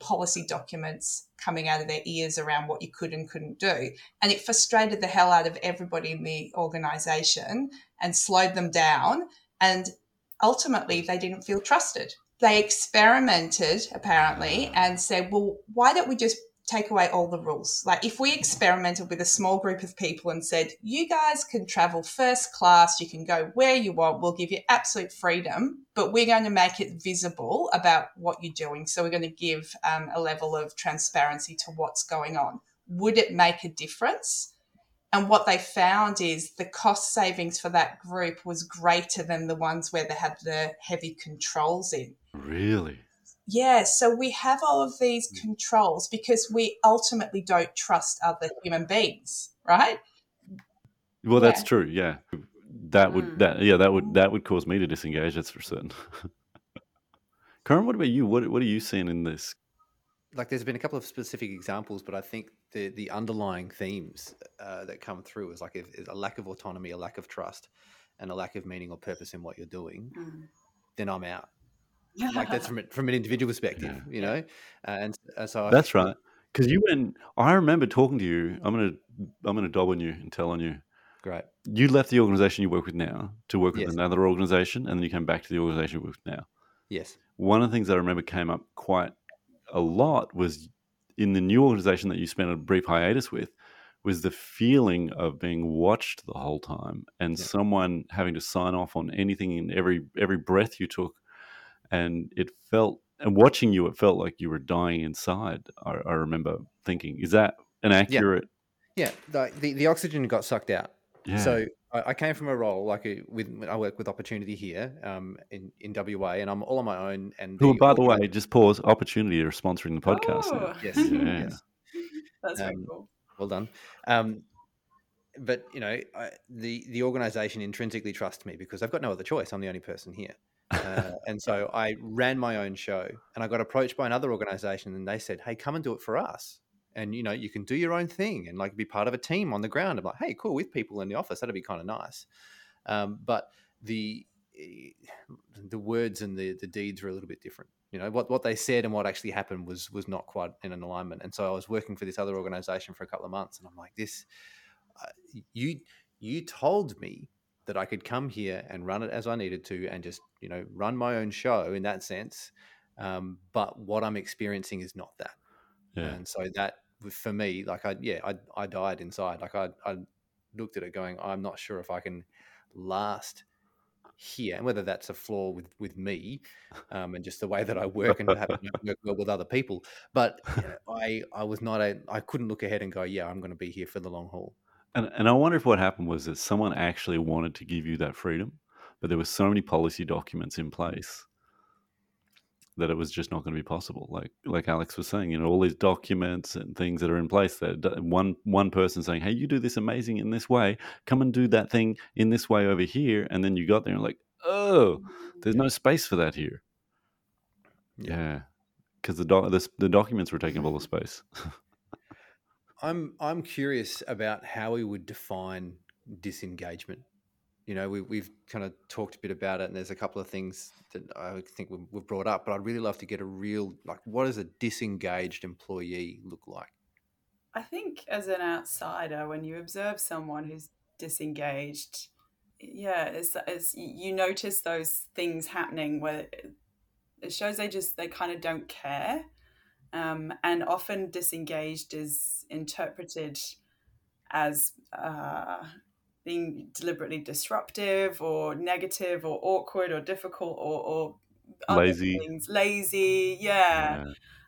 policy documents coming out of their ears around what you could and couldn't do. And it frustrated the hell out of everybody in the organization and slowed them down. And ultimately, they didn't feel trusted. They experimented, apparently, and said, well, why don't we just take away all the rules. Like if we experimented with a small group of people and said, you guys can travel first class, you can go where you want, we'll give you absolute freedom, but we're going to make it visible about what you're doing. So we're going to give um, a level of transparency to what's going on. Would it make a difference? And what they found is the cost savings for that group was greater than the ones where they had the heavy controls in. Really? Yeah, so we have all of these mm. controls because we ultimately don't trust other human beings, right? Well, that's yeah. true. Yeah, that would mm. that yeah that would that would cause me to disengage. That's for certain. Karen, what about you? What what are you seeing in this? Like, there's been a couple of specific examples, but I think the the underlying themes uh, that come through is like if, a lack of autonomy, a lack of trust, and a lack of meaning or purpose in what you're doing. Mm. Then I'm out like that's from from an individual perspective, yeah. you know. Uh, and uh, so that's I, right. Because you went, I remember talking to you. I'm gonna I'm gonna dob on you and tell on you. Great. You left the organization you work with now to work with yes. another organization, and then you came back to the organization you work with now. Yes. One of the things that I remember came up quite a lot was in the new organization that you spent a brief hiatus with was the feeling of being watched the whole time and yeah. someone having to sign off on anything in every every breath you took and it felt and watching you, it felt like you were dying inside. I, I remember thinking, is that an accurate? Yeah, yeah. The, the, the oxygen got sucked out. Yeah. So I, I came from a role like a, with I work with opportunity here um, in in WA, and I'm all on my own. And who, by the way, just pause. Opportunity are sponsoring the podcast. Oh. Yes, yeah. yes. That's um, very cool. Well done. Um, but you know, I, the the organisation intrinsically trusts me because I've got no other choice. I'm the only person here. Uh, and so I ran my own show and I got approached by another organization and they said, Hey, come and do it for us. And you know, you can do your own thing and like be part of a team on the ground. I'm like, hey, cool, with people in the office, that'd be kind of nice. Um, but the eh, the words and the the deeds were a little bit different. You know, what what they said and what actually happened was was not quite in an alignment. And so I was working for this other organization for a couple of months, and I'm like, this, uh, you you told me that I could come here and run it as I needed to and just, you know, run my own show in that sense. Um, but what I'm experiencing is not that. Yeah. And so that for me, like I, yeah, I, I died inside. Like I, I looked at it going, I'm not sure if I can last here, and whether that's a flaw with with me um, and just the way that I work and have work well with other people. But you know, I I was not a I couldn't look ahead and go, yeah, I'm going to be here for the long haul. And and I wonder if what happened was that someone actually wanted to give you that freedom, but there were so many policy documents in place that it was just not going to be possible. Like like Alex was saying, you know, all these documents and things that are in place. That one one person saying, "Hey, you do this amazing in this way. Come and do that thing in this way over here," and then you got there and like, oh, there's no space for that here. Yeah, because the, doc- the the documents were taking up all the space. I'm I'm curious about how we would define disengagement you know, we, we've kind of talked a bit about it, and there's a couple of things that I think we've, we've brought up, but I'd really love to get a real, like, what does a disengaged employee look like? I think as an outsider, when you observe someone who's disengaged, yeah, it's, it's you notice those things happening where it shows they just they kind of don't care, um, and often disengaged is interpreted as uh, being deliberately disruptive or negative or awkward or difficult or, or lazy things. lazy yeah.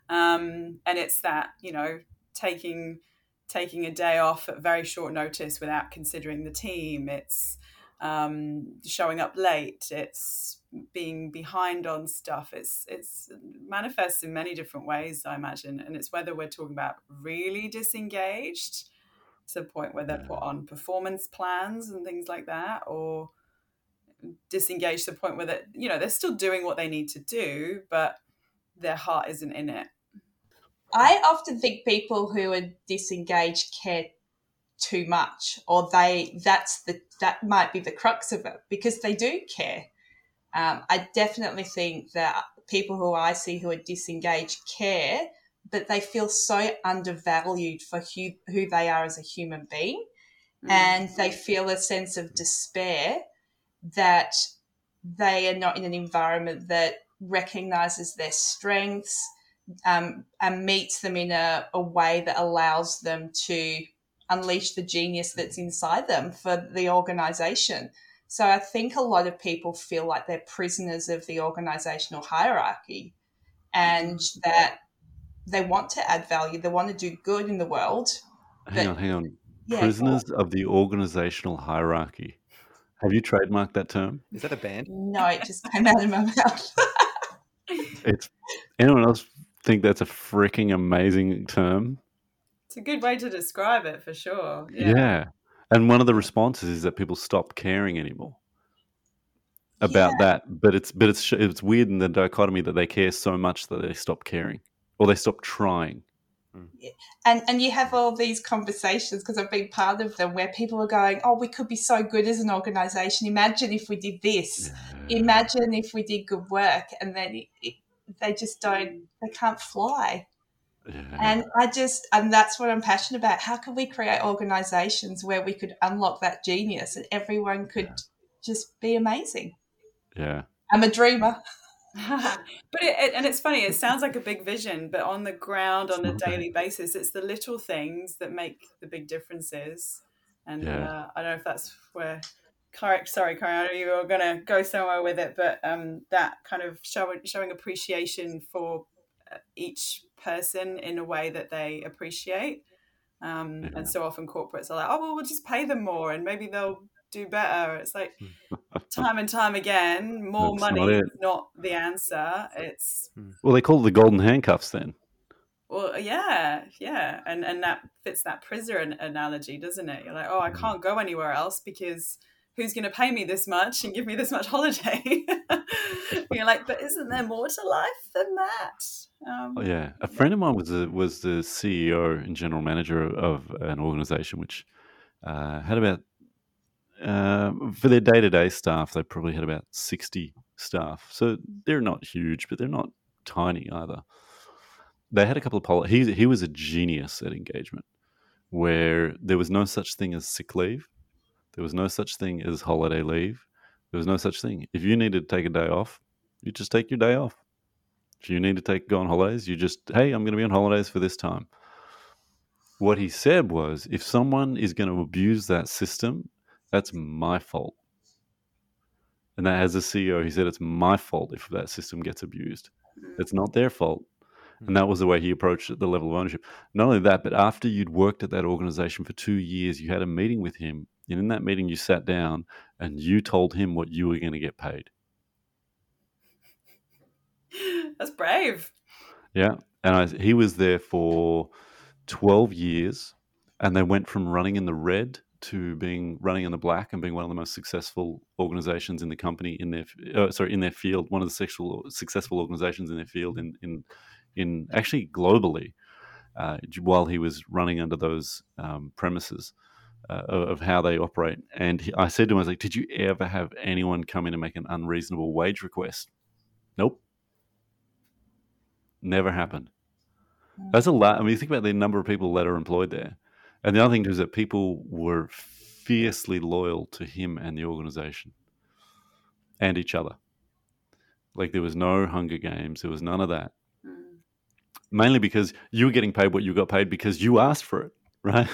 yeah. um and it's that you know taking taking a day off at very short notice without considering the team it's um showing up late it's being behind on stuff it's it's manifests in many different ways i imagine and it's whether we're talking about really disengaged to the point where they're put on performance plans and things like that or disengaged to the point where they you know they're still doing what they need to do but their heart isn't in it. I often think people who are disengaged care too much or they that's the that might be the crux of it because they do care. Um, i definitely think that people who i see who are disengaged care but they feel so undervalued for who, who they are as a human being. Mm. And they feel a sense of despair that they are not in an environment that recognizes their strengths um, and meets them in a, a way that allows them to unleash the genius that's inside them for the organization. So I think a lot of people feel like they're prisoners of the organizational hierarchy and mm. that they want to add value, they want to do good in the world. Hang on, hang on. Yeah, Prisoners of the organizational hierarchy. Have you trademarked that term? Is that a band? No, it just came out of my mouth. it's anyone else think that's a freaking amazing term? It's a good way to describe it for sure. Yeah. yeah. And one of the responses is that people stop caring anymore about yeah. that. But it's but it's it's weird in the dichotomy that they care so much that they stop caring or they stop trying. Hmm. And and you have all these conversations because I've been part of them where people are going, "Oh, we could be so good as an organization. Imagine if we did this. Yeah. Imagine if we did good work." And then it, it, they just don't. They can't fly. Yeah. And I just, and that's what I'm passionate about. How can we create organizations where we could unlock that genius and everyone could yeah. just be amazing? Yeah. I'm a dreamer. but it, it, and it's funny it sounds like a big vision but on the ground on a daily basis it's the little things that make the big differences and yeah. uh, i don't know if that's where correct sorry Karen, I know you were going to go somewhere with it but um, that kind of showing showing appreciation for uh, each person in a way that they appreciate um, yeah. and so often corporates are like oh well we'll just pay them more and maybe they'll do better. It's like time and time again, more That's money not is not the answer. It's hmm. well, they call it the golden handcuffs then. Well, yeah, yeah, and and that fits that prison analogy, doesn't it? You're like, oh, I hmm. can't go anywhere else because who's going to pay me this much and give me this much holiday? You're like, but isn't there more to life than that? Um, oh, yeah, a friend of mine was the was the CEO and general manager of an organization which uh, had about uh, for their day to day staff, they probably had about 60 staff. So they're not huge, but they're not tiny either. They had a couple of policies. He, he was a genius at engagement where there was no such thing as sick leave, there was no such thing as holiday leave, there was no such thing. If you needed to take a day off, you just take your day off. If you need to take go on holidays, you just hey, I'm going to be on holidays for this time. What he said was, if someone is going to abuse that system that's my fault. And that as a CEO, he said, it's my fault if that system gets abused. Mm. It's not their fault. And that was the way he approached it, the level of ownership. Not only that, but after you'd worked at that organization for two years, you had a meeting with him. And in that meeting, you sat down and you told him what you were going to get paid. That's brave. Yeah. And I, he was there for 12 years. And they went from running in the red to being running in the black and being one of the most successful organizations in the company in their uh, sorry in their field one of the sexual, successful organizations in their field in in in actually globally uh, while he was running under those um, premises uh, of how they operate. And he, I said to him, I was like, "Did you ever have anyone come in and make an unreasonable wage request?" Nope, never happened. That's a lot. I mean, you think about the number of people that are employed there. And the other thing is that people were fiercely loyal to him and the organization and each other. Like there was no Hunger Games, there was none of that. Mm. Mainly because you were getting paid what you got paid because you asked for it, right?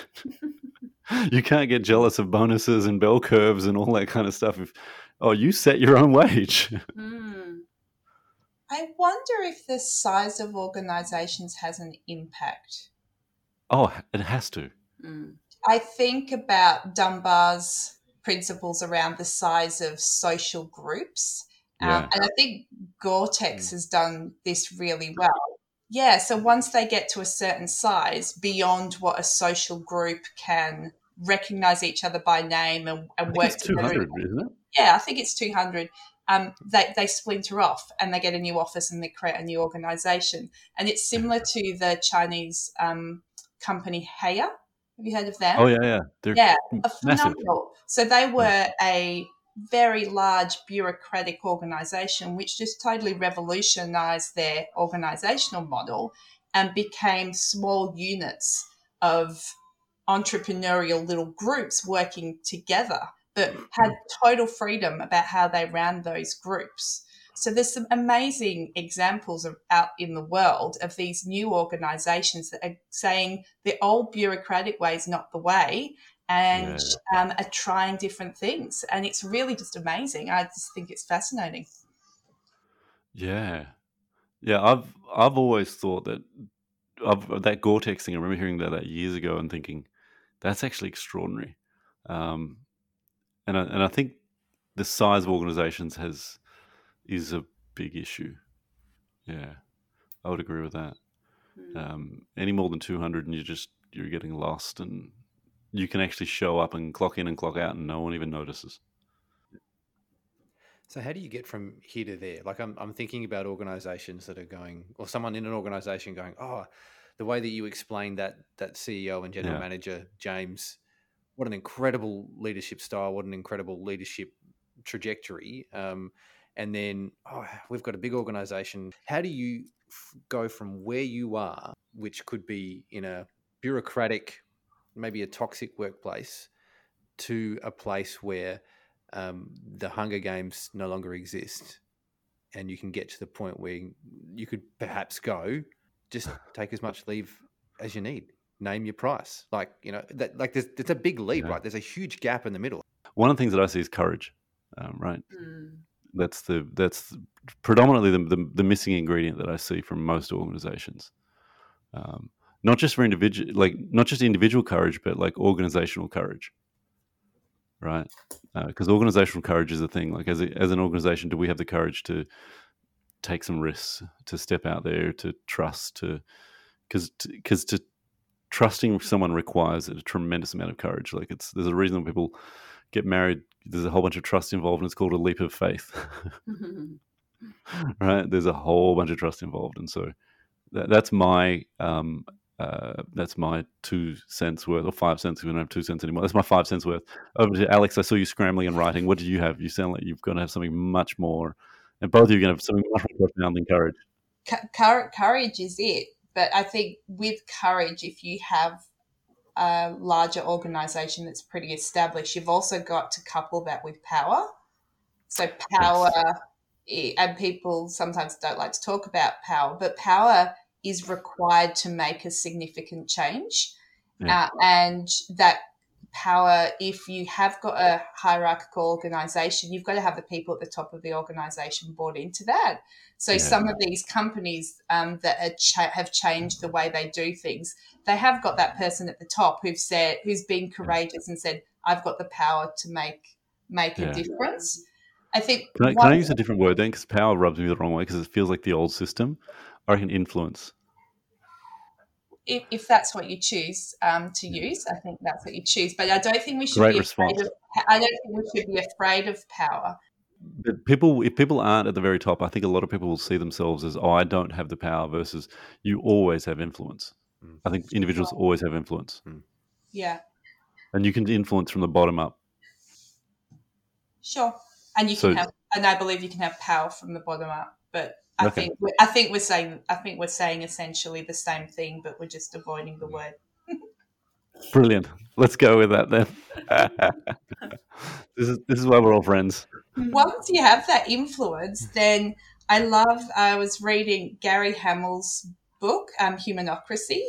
you can't get jealous of bonuses and bell curves and all that kind of stuff if oh you set your own wage. Mm. I wonder if the size of organizations has an impact. oh, it has to. Mm. I think about Dunbar's principles around the size of social groups. Um, and I think Gore-Tex has done this really well. Yeah, so once they get to a certain size, beyond what a social group can recognize each other by name and, and think work it's two together. isn't it? Yeah, I think it's 200. Um, they, they splinter off and they get a new office and they create a new organization. And it's similar to the Chinese um, company Haier. Have you heard of them? Oh yeah, yeah. They're Yeah, phenomenal. So they were a very large bureaucratic organization which just totally revolutionized their organizational model and became small units of entrepreneurial little groups working together but had hmm. total freedom about how they ran those groups. So there's some amazing examples of, out in the world of these new organizations that are saying the old bureaucratic way is not the way and um, are trying different things. And it's really just amazing. I just think it's fascinating. Yeah, yeah. I've I've always thought that of that Gore-Tex thing. I remember hearing that, that years ago and thinking that's actually extraordinary. Um, and I, and I think the size of organizations has is a big issue. Yeah, I would agree with that. Mm. Um, any more than two hundred, and you're just you're getting lost, and you can actually show up and clock in and clock out, and no one even notices. So how do you get from here to there? Like I'm, I'm thinking about organizations that are going, or someone in an organization going, oh, the way that you explained that that CEO and general Yeah. manager James, what an incredible leadership style, what an incredible leadership trajectory. Um, and then oh, we've got a big organization. How do you f- go from where you are, which could be in a bureaucratic, maybe a toxic workplace, to a place where um, the Hunger Games no longer exist, and you can get to the point where you could perhaps go, just take as much leave as you need. Name your price, like you know that. Like there's, there's a big leap, Yeah. right? There's a huge gap in the middle. One of the things that I see is courage, um, right? Mm. That's the that's predominantly the, the, the missing ingredient that I see from most organizations. Um, not just for individual, like not just individual courage, but like organizational courage, right? Because organizational courage is a thing. Like as a, as an organization, do we have the courage to take some risks, to step out there, to trust, to because because to trusting someone requires a tremendous amount of courage. Like it's there's a reason people get married. There's a whole bunch of trust involved, and it's called a leap of faith. right? There's a whole bunch of trust involved, and so that, that's my um, uh, that's my two cents worth, or five cents. We don't have two cents anymore. That's my five cents worth. Over to Alex. I saw you scrambling and writing. What did you have? You sound like you've got to have something much more, and both of you are going to have something much more profound than courage. Cou- cour- courage is it. But I think with courage, if you have a larger organization that's pretty established, you've also got to couple that with power. So power, i- and people sometimes don't like to talk about power, but power is required to make a significant change. Yeah. Uh, and that power. If you have got a hierarchical organization you've got to have the people at the top of the organization bought into that. So yeah. some of these companies um, that cha- have changed the way they do things they have got that person at the top who've said who's been courageous and said i've got the power to make make yeah. a difference. I think can I, can I use a different word then? Because power rubs me the wrong way because it feels like the old system. I can influence if, if that's what you choose um, to use, I think that's what you choose. But I don't think we should Great be response. afraid of. I don't think we should be afraid of power. But people, if people aren't at the very top, I think a lot of people will see themselves as, "Oh, I don't have the power." Versus, you always have influence. Mm. I think individuals always have influence. Mm. Yeah. And you can influence from the bottom up. Sure, and you can have, and I believe you can have power from the bottom up. But I okay. think I think we're saying I think we're saying essentially the same thing, but we're just avoiding the word. Brilliant. Let's go with that then. this is this is why we're all friends. Once you have that influence, then I love. I was reading Gary Hamel's book, um, Humanocracy.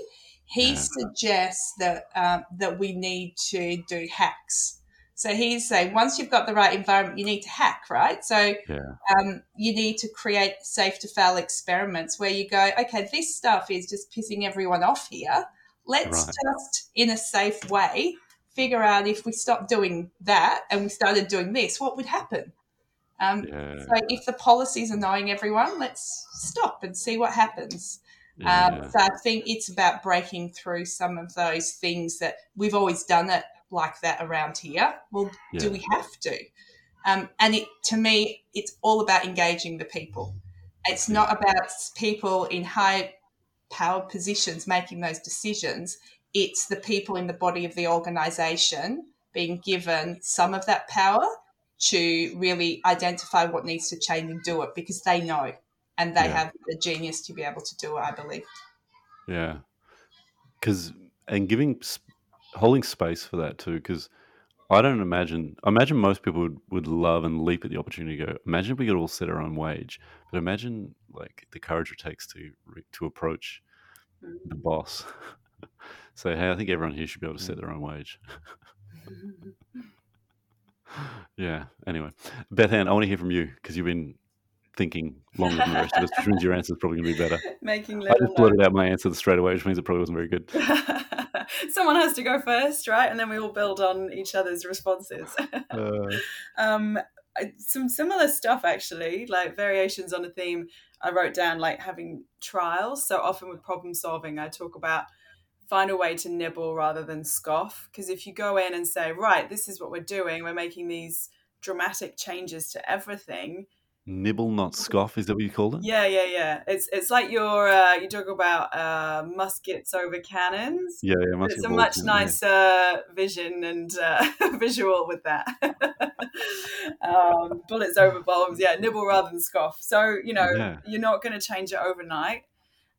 He suggests that um, that we need to do hacks so he's saying once you've got the right environment, you need to hack, right? So yeah. um, you need to create safe to fail experiments where you go, okay, this stuff is just pissing everyone off here. Let's right. just, in a safe way, figure out if we stop doing that and we started doing this, what would happen? Um, yeah. So if the policies are annoying everyone, let's stop and see what happens. Um, yeah. Um, so I think it's about breaking through some of those things that we've always done it like that around here. Well, yeah. do we have to? Um, and it, to me, it's all about engaging the people. It's not about people in high power positions making those decisions. It's the people in the body of the organization being given some of that power to really identify what needs to change and do it because they know and they yeah. have the genius to be able to do it, I believe. Yeah. Because, and giving holding space for that too, because I don't imagine. I imagine most people would, would love and leap at the opportunity to go. Imagine if we could all set our own wage, but imagine like the courage it takes to to approach mm-hmm. the boss. Say, hey, I think everyone here should be able to set their own wage. Mm-hmm. yeah. Anyway, Beth Ann, I want to hear from you because you've been thinking longer than the rest of us, which means your answer is probably going to be better. Making I just blurted out my answer straight away, which means it probably wasn't very good. someone has to go first, right? And then we all build on each other's responses. uh. um, some similar stuff actually, like variations on a theme. I wrote down like having trials. So often with problem solving, I talk about find a way to nibble rather than scoff. Because if you go in and say, right, this is what we're doing, we're making these dramatic changes to everything Nibble, not scoff. Is that what you called it? Yeah, yeah, yeah. It's it's like your uh, you talk about uh, muskets over cannons. Yeah, yeah. It's a much nicer yeah. vision and uh, visual with that. um, bullets over bombs. Yeah, nibble rather than scoff. So you know yeah. you're not going to change it overnight.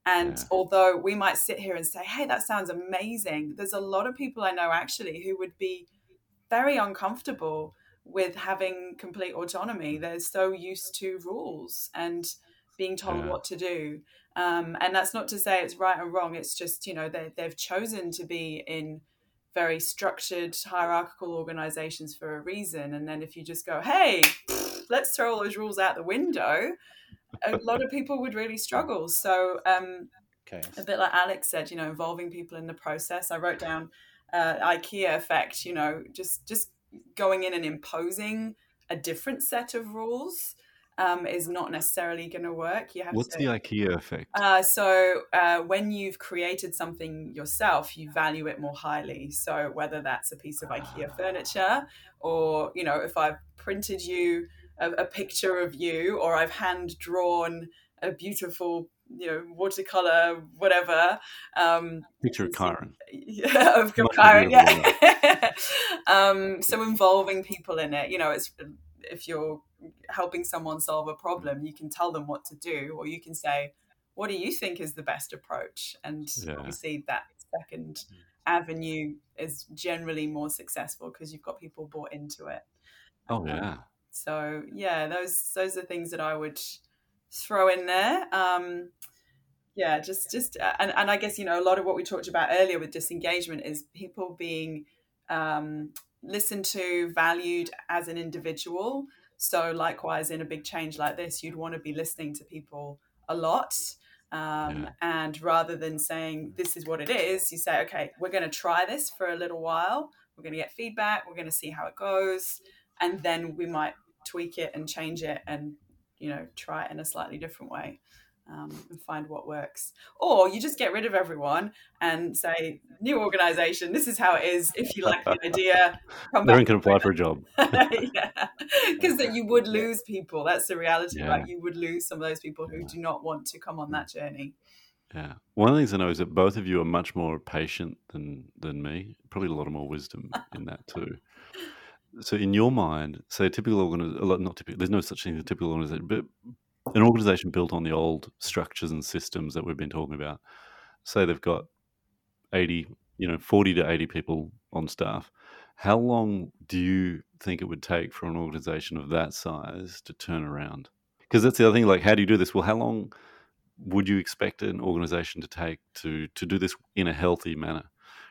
And although we might sit here and say, "Hey, that sounds amazing," there's a lot of people I know actually who would be very uncomfortable with having complete autonomy. They're so used to rules and being told yeah. what to do. Um, and that's not to say it's right or wrong. It's just, you know, they, they've chosen to be in very structured hierarchical organizations for a reason. And then if you just go, hey, let's throw all those rules out the window, a lot of people would really struggle. So, um, okay. a bit like Alex said, you know, involving people in the process. I wrote down uh, IKEA effect, you know, just just going in and imposing a different set of rules um, is not necessarily going to work. You have What's to, the IKEA effect? Uh, so uh, when you've created something yourself, you value it more highly. So whether that's a piece of IKEA ah. furniture, or you know, if I've printed you a, a picture of you, or I've hand drawn a beautiful you know watercolor whatever um picture of Kyron yeah of Kyron yeah. Um so involving people in it you know it's if you're helping someone solve a problem you can tell them what to do or you can say what do you think is the best approach? And yeah. obviously that second mm. avenue is generally more successful because you've got people bought into it. Oh um, yeah. so yeah those those are things that i would throw in there. Um, yeah, just just uh, and and I guess you know a lot of what we talked about earlier with disengagement is people being um, listened to, valued as an individual. So, likewise, in a big change like this, you'd want to be listening to people a lot. Um, yeah. And rather than saying, this is what it is, you say, okay, we're going to try this for a little while. We're going to get feedback. We're going to see how it goes. And then we might tweak it and change it and, you know, try it in a slightly different way um, and find what works. Or you just get rid of everyone and say, new organization, this is how it is. If you like the idea, come Everyone can apply for a job. yeah. Because then you would lose people. That's the reality, yeah. right? You would lose some of those people who yeah. do not want to come on that journey. Yeah. One of the things I know is that both of you are much more patient than than me. Probably a lot of more wisdom in that too. So, in your mind, say a typical organization, not typical, there's no such thing as a typical organization, but an organization built on the old structures and systems that we've been talking about, say they've got 80, you know, 40 to 80 people on staff, how long do you think it would take for an organization of that size to turn around? Because that's the other thing, like, how do you do this? Well, how long would you expect an organization to take to, to do this in a healthy manner?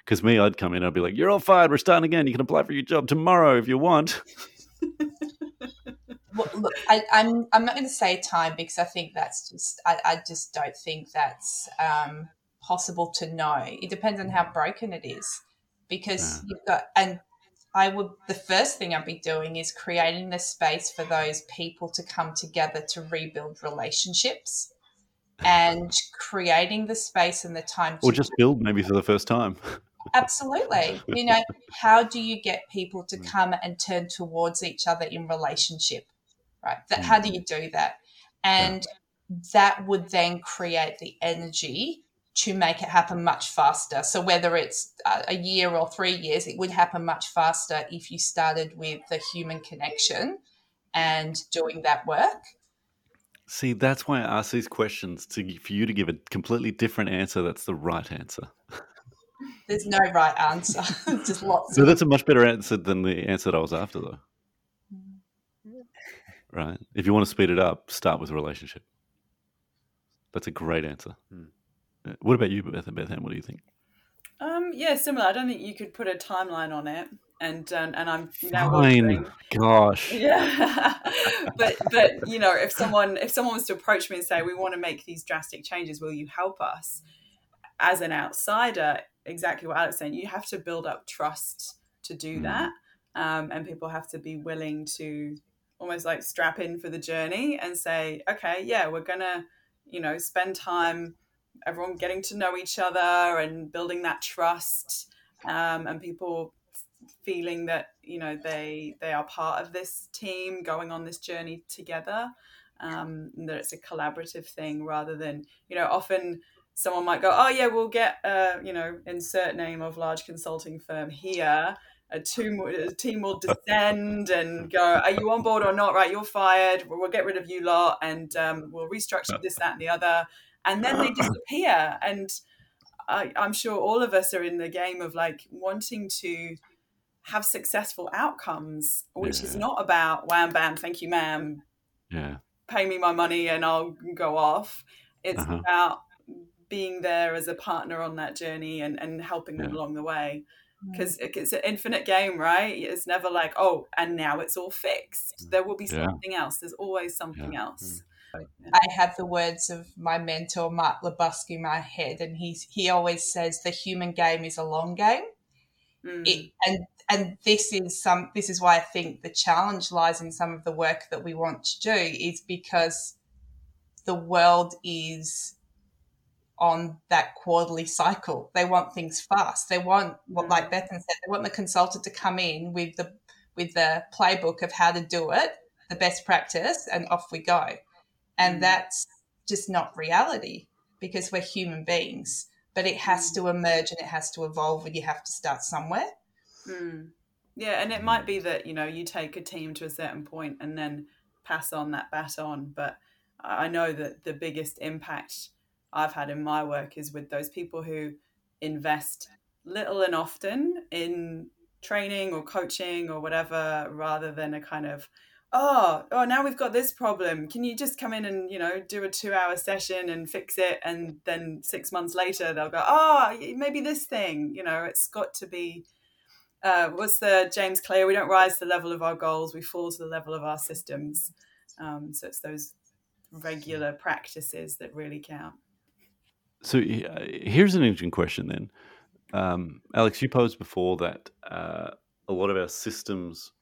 Because me, I'd come in, I'd be like, you're all fired, we're starting again. You can apply for your job tomorrow if you want. well, look, I, am I'm, I'm not going to say time because I think that's just I, I just don't think that's um, possible to know. It depends on how broken it is, because yeah. you've got and I would the first thing I'd be doing is creating the space for those people to come together to rebuild relationships and creating the space and the time or just build maybe for the first time absolutely you know how do you get people to mm. come and turn towards each other in relationship right? That, mm. How do you do that? And yeah. that would then create the energy to make it happen much faster. So whether it's a year or three years, it would happen much faster if you started with the human connection and doing that work. See, that's why I ask these questions to for you to give a completely different answer. That's the right answer. There's no right answer. Just lots. So that's a much better answer than the answer that I was after, though right? If you want to speed it up, start with a relationship. That's a great answer. Hmm. What about you, Beth? Beth Ann, what do you think? Um, yeah, similar. I don't think you could put a timeline on it, and um, and I'm now fine. Gosh, yeah. but but you know, if someone if someone was to approach me and say, "We want to make these drastic changes, will you help us?" As an outsider, exactly what Alex saying, you have to build up trust to do mm. that, um, and people have to be willing to almost like strap in for the journey and say, okay, yeah, we're gonna, you know, spend time, everyone getting to know each other and building that trust, um, and people feeling that you know they they are part of this team going on this journey together. Um, that it's a collaborative thing rather than you know often someone might go, oh yeah, we'll get uh, you know insert name of large consulting firm here a, team, a team will descend and go, are you on board or not? Right, you're fired. We'll, we'll get rid of you lot and um, we'll restructure this, that, and the other. And then they disappear. And I, I'm sure all of us are in the game of like wanting to have successful outcomes, which yeah. is not about wham bam, thank you, ma'am. Yeah. Pay me my money and I'll go off. It's uh-huh. about being there as a partner on that journey and, and helping them yeah. along the way because mm. it's an infinite game, right? It's never like, oh, and now it's all fixed. There will be something yeah. else. There's always something yeah. else. Mm. I have the words of my mentor Mark Lebusque in my head, and he's he always says the human game is a long game. Mm. It, and and this is some this is why I think the challenge lies in some of the work that we want to do is because the world is on that quarterly cycle. They want things fast. They want what, like mm. Bethan said, they want the consultant to come in with the with the playbook of how to do it, the best practice, and off we go. And mm. that's just not reality because we're human beings. But it has mm. to emerge and it has to evolve, and you have to start somewhere. Mm. Yeah, and it might be that you know you take a team to a certain point and then pass on that baton. But I know that the biggest impact I've had in my work is with those people who invest little and often in training or coaching or whatever rather than a kind of oh oh now we've got this problem can you just come in and you know do a two hour session and fix it and then six months later they'll go oh maybe this thing you know it's got to be uh, what's the James Clear? We don't rise to the level of our goals; we fall to the level of our systems. Um, so it's those regular practices that really count. So uh, here's an interesting question then. Um, Alex, you posed before that uh, a lot of our systems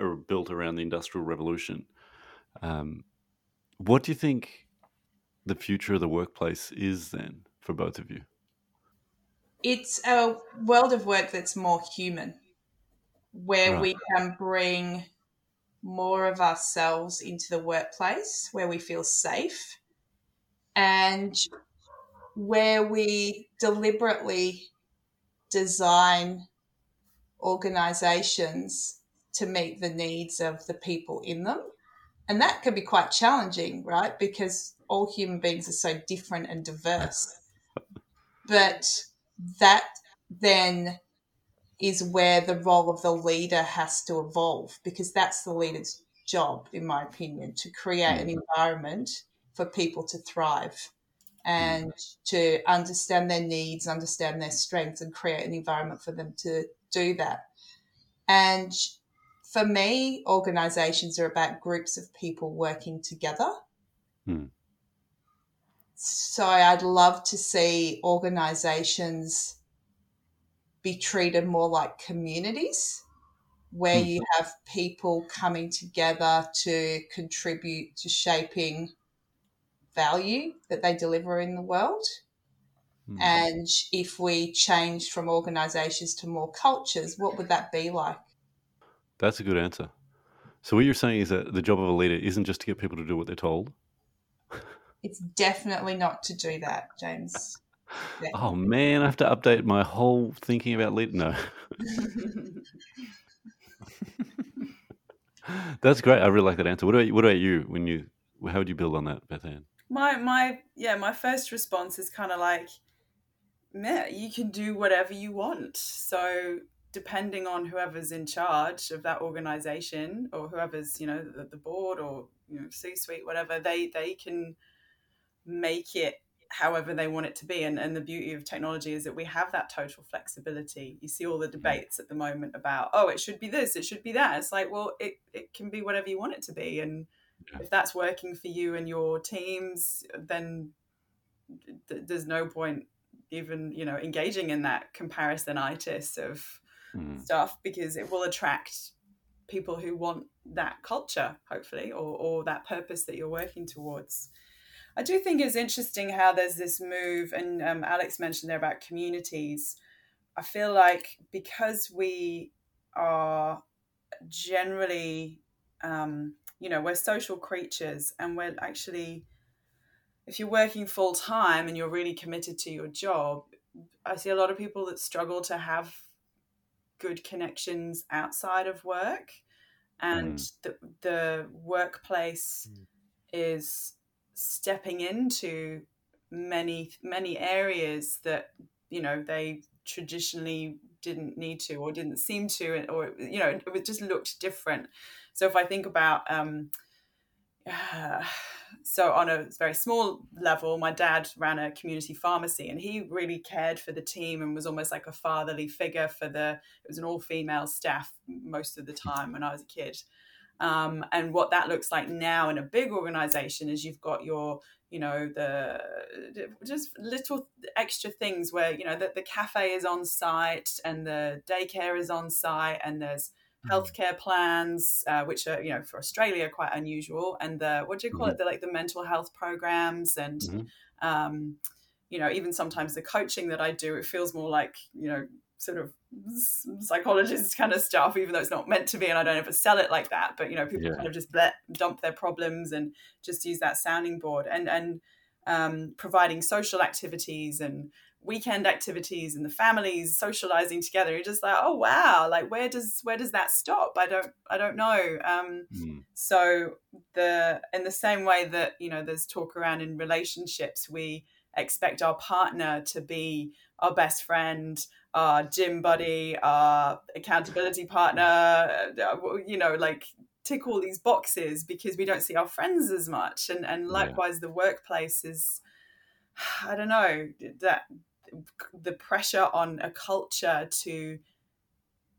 are built around the Industrial Revolution. Um, what do you think the future of the workplace is then for both of you? It's a world of work that's more human, where right. we can bring more of ourselves into the workplace, where we feel safe, and where we deliberately design organizations to meet the needs of the people in them. And that can be quite challenging, right? Because all human beings are so different and diverse. But that then is where the role of the leader has to evolve because that's the leader's job, in my opinion, to create an mm. environment for people to thrive and to understand their needs, understand their strengths, and create an environment for them to do that. And for me, organizations are about groups of people working together. Hmm. So I'd love to see organizations be treated more like communities where hmm. you have people coming together to contribute to shaping value that they deliver in the world. Mm. And if we changed from organizations to more cultures, what would that be like? That's a good answer. So, what you're saying is that the job of a leader isn't just to get people to do what they're told? It's definitely not to do that, James. Definitely. Oh man, I have to update my whole thinking about leader. No. That's great. I really like that answer. What about what about you? When you how would you build on that, Beth Ann? My my yeah my first response is kind of like yeah you can do whatever you want. So depending on whoever's in charge of that organization or whoever's you know the, the board or you know c-suite whatever they they can make it however they want it to be. And, and the beauty of technology is that we have that total flexibility. You see all the debates at the moment about oh it should be this it should be that. It's like well it, it can be whatever you want it to be. And if that's working for you and your teams then th- there's no point even you know engaging in that comparisonitis of mm. stuff because it will attract people who want that culture hopefully or, or that purpose that you're working towards. I do think it's interesting how there's this move and um, alex mentioned there about communities. I feel like because we are generally um, you know we're social creatures and we're actually if you're working full time and you're really committed to your job i see a lot of people that struggle to have good connections outside of work and mm. the, the workplace mm. is stepping into many many areas that you know they traditionally didn't need to or didn't seem to or you know it just looked different so if I think about, um, so on a very small level, my dad ran a community pharmacy and he really cared for the team and was almost like a fatherly figure for the, it was an all female staff most of the time when I was a kid. Um, and what that looks like now in a big organization is you've got your you know the just little extra things where you know that the cafe is on site and the daycare is on site and there's. Healthcare plans, uh, which are you know for Australia quite unusual, and the what do you call mm-hmm. it? The like the mental health programs, and mm-hmm. um, you know even sometimes the coaching that I do, it feels more like you know sort of psychologist kind of stuff, even though it's not meant to be, and I don't ever sell it like that. But you know people yeah. kind of just let, dump their problems and just use that sounding board, and and um, providing social activities and weekend activities and the families socializing together you're just like oh wow like where does where does that stop i don't i don't know um mm. so the in the same way that you know there's talk around in relationships we expect our partner to be our best friend our gym buddy our accountability partner uh, you know like tick all these boxes because we don't see our friends as much and and likewise yeah. the workplace is I don't know that the pressure on a culture to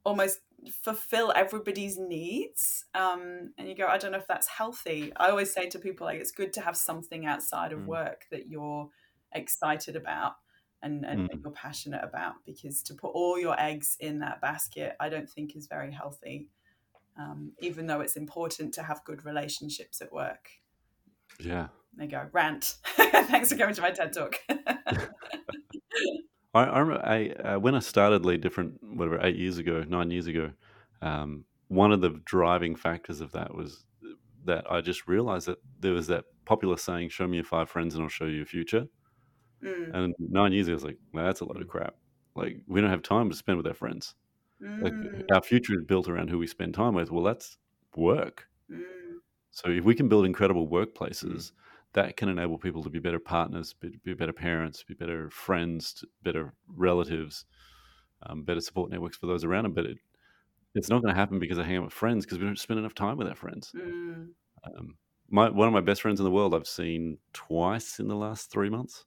almost fulfill everybody's needs um, and you go i don't know if that's healthy i always say to people like it's good to have something outside of Mm. work that you're excited about and, and that Mm. you're passionate about because to put all your eggs in that basket i don't think is very healthy um, even though it's important to have good relationships at work Yeah. there you go rant thanks for coming to my ted talk I, I remember I, uh, when I started Lead Different, whatever, eight years ago, nine years ago, um, one of the driving factors of that was that I just realized that there was that popular saying, show me your five friends and I'll show you your future. Mm, And nine years ago, I was like, well, that's a load of crap. Like, we don't have time to spend with our friends. Like, mm, our future is built around who we spend time with. Well, that's work. mm, So if we can build incredible workplaces, that can enable people to be better partners, be, be better parents, be better friends, better relatives, um, better support networks for those around them. But it, it's not going to happen because I hang out with friends because we don't spend enough time with our friends. mm. Um, my one of my best friends in the world I've seen twice in the last three months.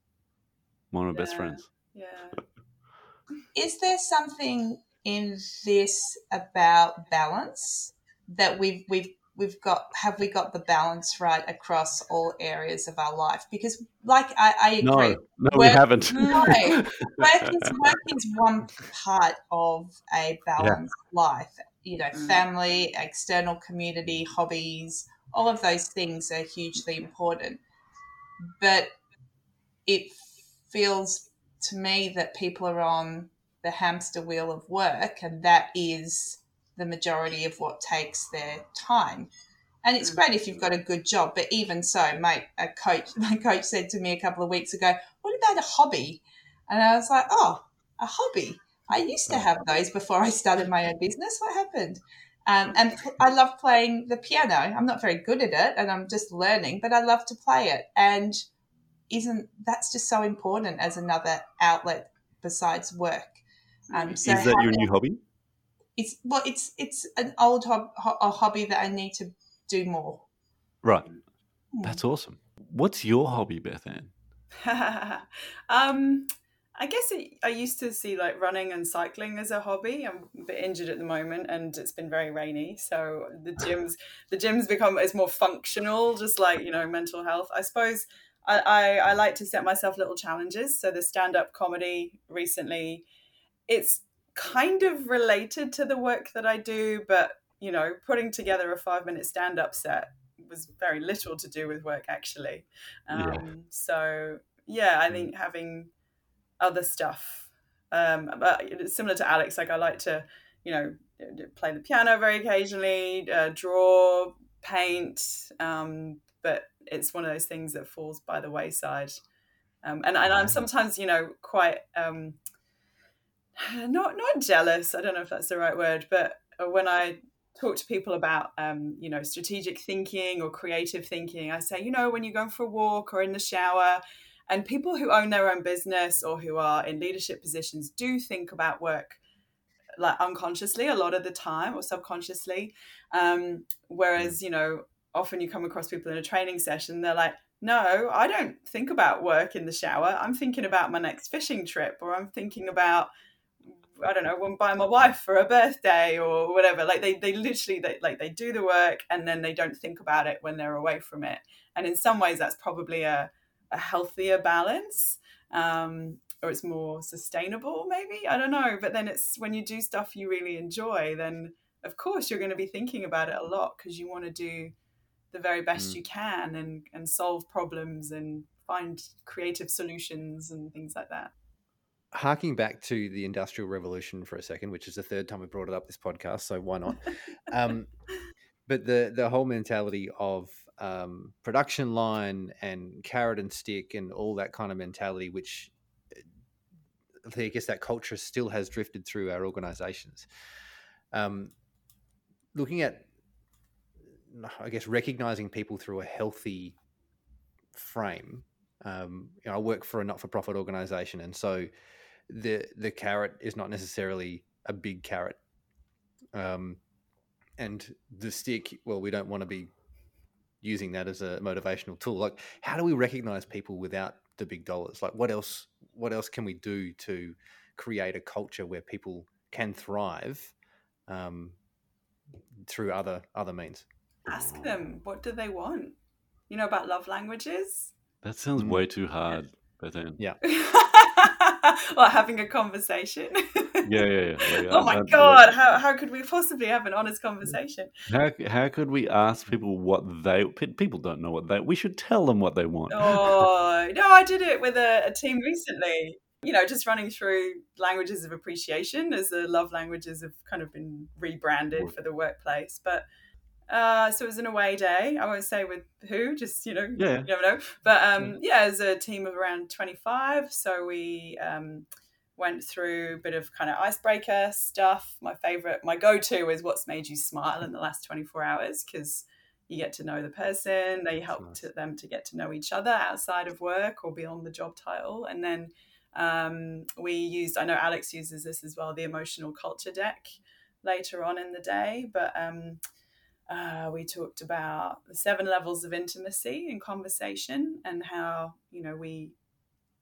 One of my best friends. yeah Is there something in this about balance that we've we've we've got have we got the balance right across all areas of our life? Because like I, I agree. No, no, we haven't. No. work is work is one part of a balanced life. You know, Mm. family, external community, hobbies, all of those things are hugely important. But it feels to me that people are on the hamster wheel of work, and that is the majority of what takes their time. And it's Mm. great if you've got a good job, but even so, mate, a coach, my coach said to me a couple of weeks ago, "What about a hobby?" And I was like, "Oh, a hobby. I used to have those before I started my own business. What happened?" Um, and I love playing the piano. I'm not very good at it, and I'm just learning, but I love to play it. And isn't that's just so important as another outlet besides work? Um, so Is that your new hobby? It's well, it's it's an old hob- ho- a hobby that I need to do more. Right. Hmm. That's awesome. What's your hobby, Beth Ann? um, I guess it, I used to see like running and cycling as a hobby. I'm a bit injured at the moment, and it's been very rainy, so the gyms the gyms become it's more functional, just like you know mental health. I suppose I, I, I like to set myself little challenges. So the stand up comedy recently, it's kind of related to the work that I do, but you know, putting together a five minute stand up set was very little to do with work actually. Um, Yeah. So yeah, I think having other stuff, um, but similar to Alex, like I like to, you know, play the piano very occasionally, uh, draw, paint, um, but it's one of those things that falls by the wayside. Um, and, and I'm sometimes, you know, quite um, not not jealous. I don't know if that's the right word, but when I talk to people about um, you know strategic thinking or creative thinking i say you know when you're going for a walk or in the shower and people who own their own business or who are in leadership positions do think about work like unconsciously a lot of the time or subconsciously um, whereas you know often you come across people in a training session they're like no i don't think about work in the shower i'm thinking about my next fishing trip or i'm thinking about I don't know, when buy my wife for a birthday or whatever. Like they, they literally they, like they do the work and then they don't think about it when they're away from it. And in some ways, that's probably a, a healthier balance, um, or it's more sustainable. Maybe I don't know. But then it's when you do stuff you really enjoy, then of course you're going to be thinking about it a lot because you want to do the very best Mm. you can and and solve problems and find creative solutions and things like that. Harking back to the industrial revolution for a second which is the third time we brought it up this podcast so why not? Um, but the the whole mentality of um, production line and carrot and stick and all that kind of mentality which uh, i guess that culture still has drifted through our organizations. Um, looking at i guess recognizing people through a healthy frame um, you know, I work for a not-for-profit organization, and so the the carrot is not necessarily a big carrot, um, and the stick. Well, we don't want to be using that as a motivational tool. Like, how do we recognize people without the big dollars? Like, what else? What else can we do to create a culture where people can thrive um, through other other means. Ask them what do they want. You know about love languages. That sounds way too hard, but then Yeah. or having a conversation. yeah, yeah, yeah. Like, oh my absolutely. god, how, how could we possibly have an honest conversation? How how could we ask people what they people don't know what they we should tell them what they want. Oh no, I did it with a, a team recently. You know, just running through languages of appreciation as the love languages have kind of been rebranded for the workplace. But uh, so it was an away day. I won't say with who, just you know, Yeah. you never know. But um, yeah, as a team of around twenty five, so we um, went through a bit of kind of icebreaker stuff. My favorite, my go to is what's made you smile in the last twenty four hours because you get to know the person they help nice. to them to get to know each other outside of work or beyond the job title and then um, we used i know alex uses this as well the emotional culture deck later on in the day but um, uh, we talked about the seven levels of intimacy in conversation and how you know we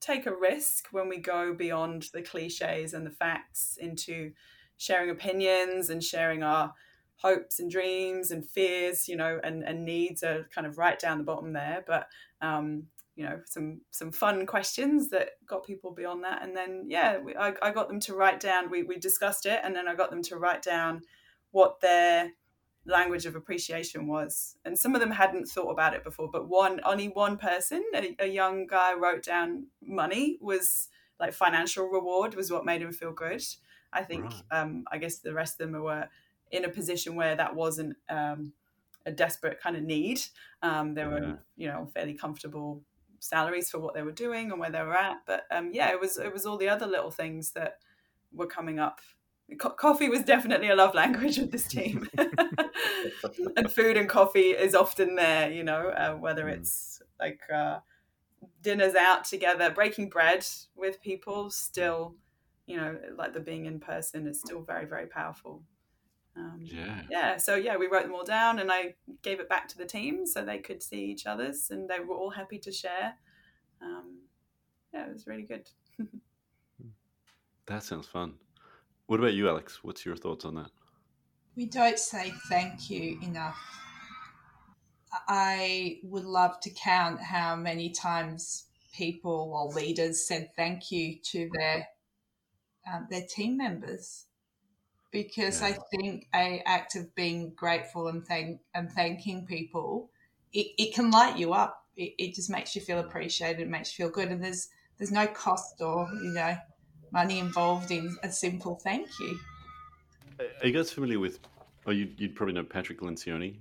take a risk when we go beyond the cliches and the facts into sharing opinions and sharing our hopes and dreams and fears you know and, and needs are kind of right down the bottom there. But um, you know some some fun questions that got people beyond that. And then yeah we, I, I got them to write down we, we discussed it and then i got them to write down what their language of appreciation was. And some of them hadn't thought about it before but one only one person a, a young guy wrote down money was like financial reward was what made him feel good. I think Right. um, i guess the rest of them were in a position where that wasn't um, a desperate kind of need. Um, they were you know fairly comfortable salaries for what they were doing and where they were at. But um, yeah it was it was all the other little things that were coming up Co- coffee was definitely a love language of this team and food and coffee is often there you know uh, whether Mm. it's like uh, dinners out together breaking bread with people still you know like the being in person is still very very powerful um, Yeah. yeah so yeah we wrote them all down and i gave it back to the team so they could see each other's and they were all happy to share um, yeah it was really good That sounds fun. What about you, Alex? What's your thoughts on that? We don't say thank you enough. I would love to count how many times people or leaders said thank you to their um, their team members, because I think a act of being grateful and thank and thanking people, it, it can light you up. It, it just makes you feel appreciated. It makes you feel good, and there's there's no cost or you know money involved in a simple thank you. Are you guys familiar with? Oh, you, you'd probably know Patrick Lencioni.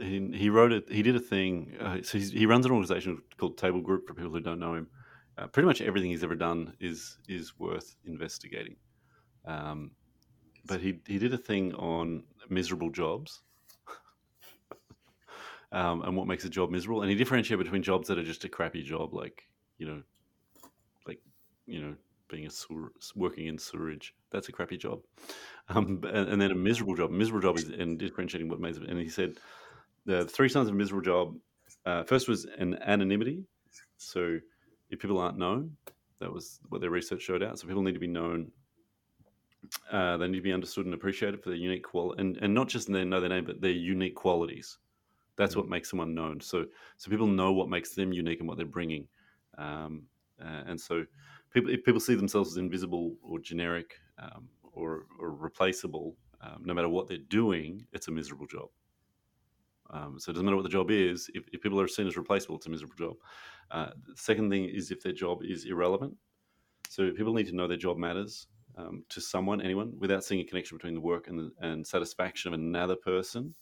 He, he wrote it. He did a thing. Uh, so he runs an organization called Table Group. For people who don't know him, uh, pretty much everything he's ever done is is worth investigating. Um, but he he did a thing on miserable jobs. Um, and what makes a job miserable, and he differentiated between jobs that are just a crappy job, like you know, you know, being a sewer, working in sewerage. That's a crappy job. Um, and, and then a miserable job. A miserable job is and differentiating what makes it. And he said the three signs of a miserable job. Uh, first was an anonymity. So if people aren't known, that was what their research showed out. So people need to be known. Uh, they need to be understood and appreciated for their unique quality, and, and not just their know their name, but their unique qualities. That's what makes someone known. So so people know what makes them unique and what they're bringing. Um, uh, and so people if people see themselves as invisible or generic um, or, or replaceable, um, no matter what they're doing, it's a miserable job. Um, so it doesn't matter what the job is. If, if people are seen as replaceable, it's a miserable job. Uh, the second thing is if their job is irrelevant. So people need to know their job matters um, to someone, anyone, without seeing a connection between the work and the and satisfaction of another person.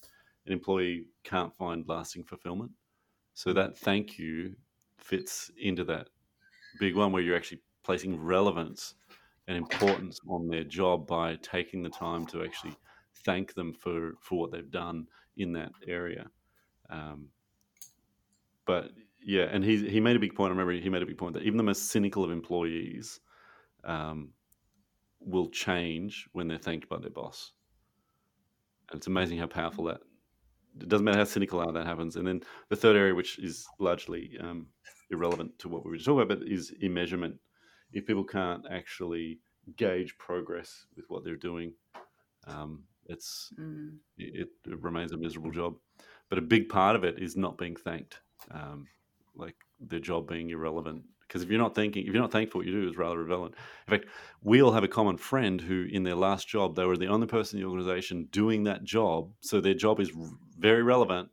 An employee can't find lasting fulfillment. So that thank you fits into that big one where you're actually placing relevance and importance on their job by taking the time to actually thank them for for what they've done in that area. Um, but yeah, and he he made a big point. I remember he made a big point that even the most cynical of employees um, will change when they're thanked by their boss. And it's amazing how powerful that. It doesn't matter how cynical how that happens. And then the third area, which is largely um, irrelevant to what we were just talking about, but is immeasurement. If people can't actually gauge progress with what they're doing, Um, it's Mm. it, it remains a miserable job, but a big part of it is not being thanked, um, like their job being irrelevant. Because if you're not thinking, if you're not thankful, what you do is rather irrelevant. In fact, we all have a common friend who, in their last job, they were the only person in the organization doing that job, so their job is very relevant,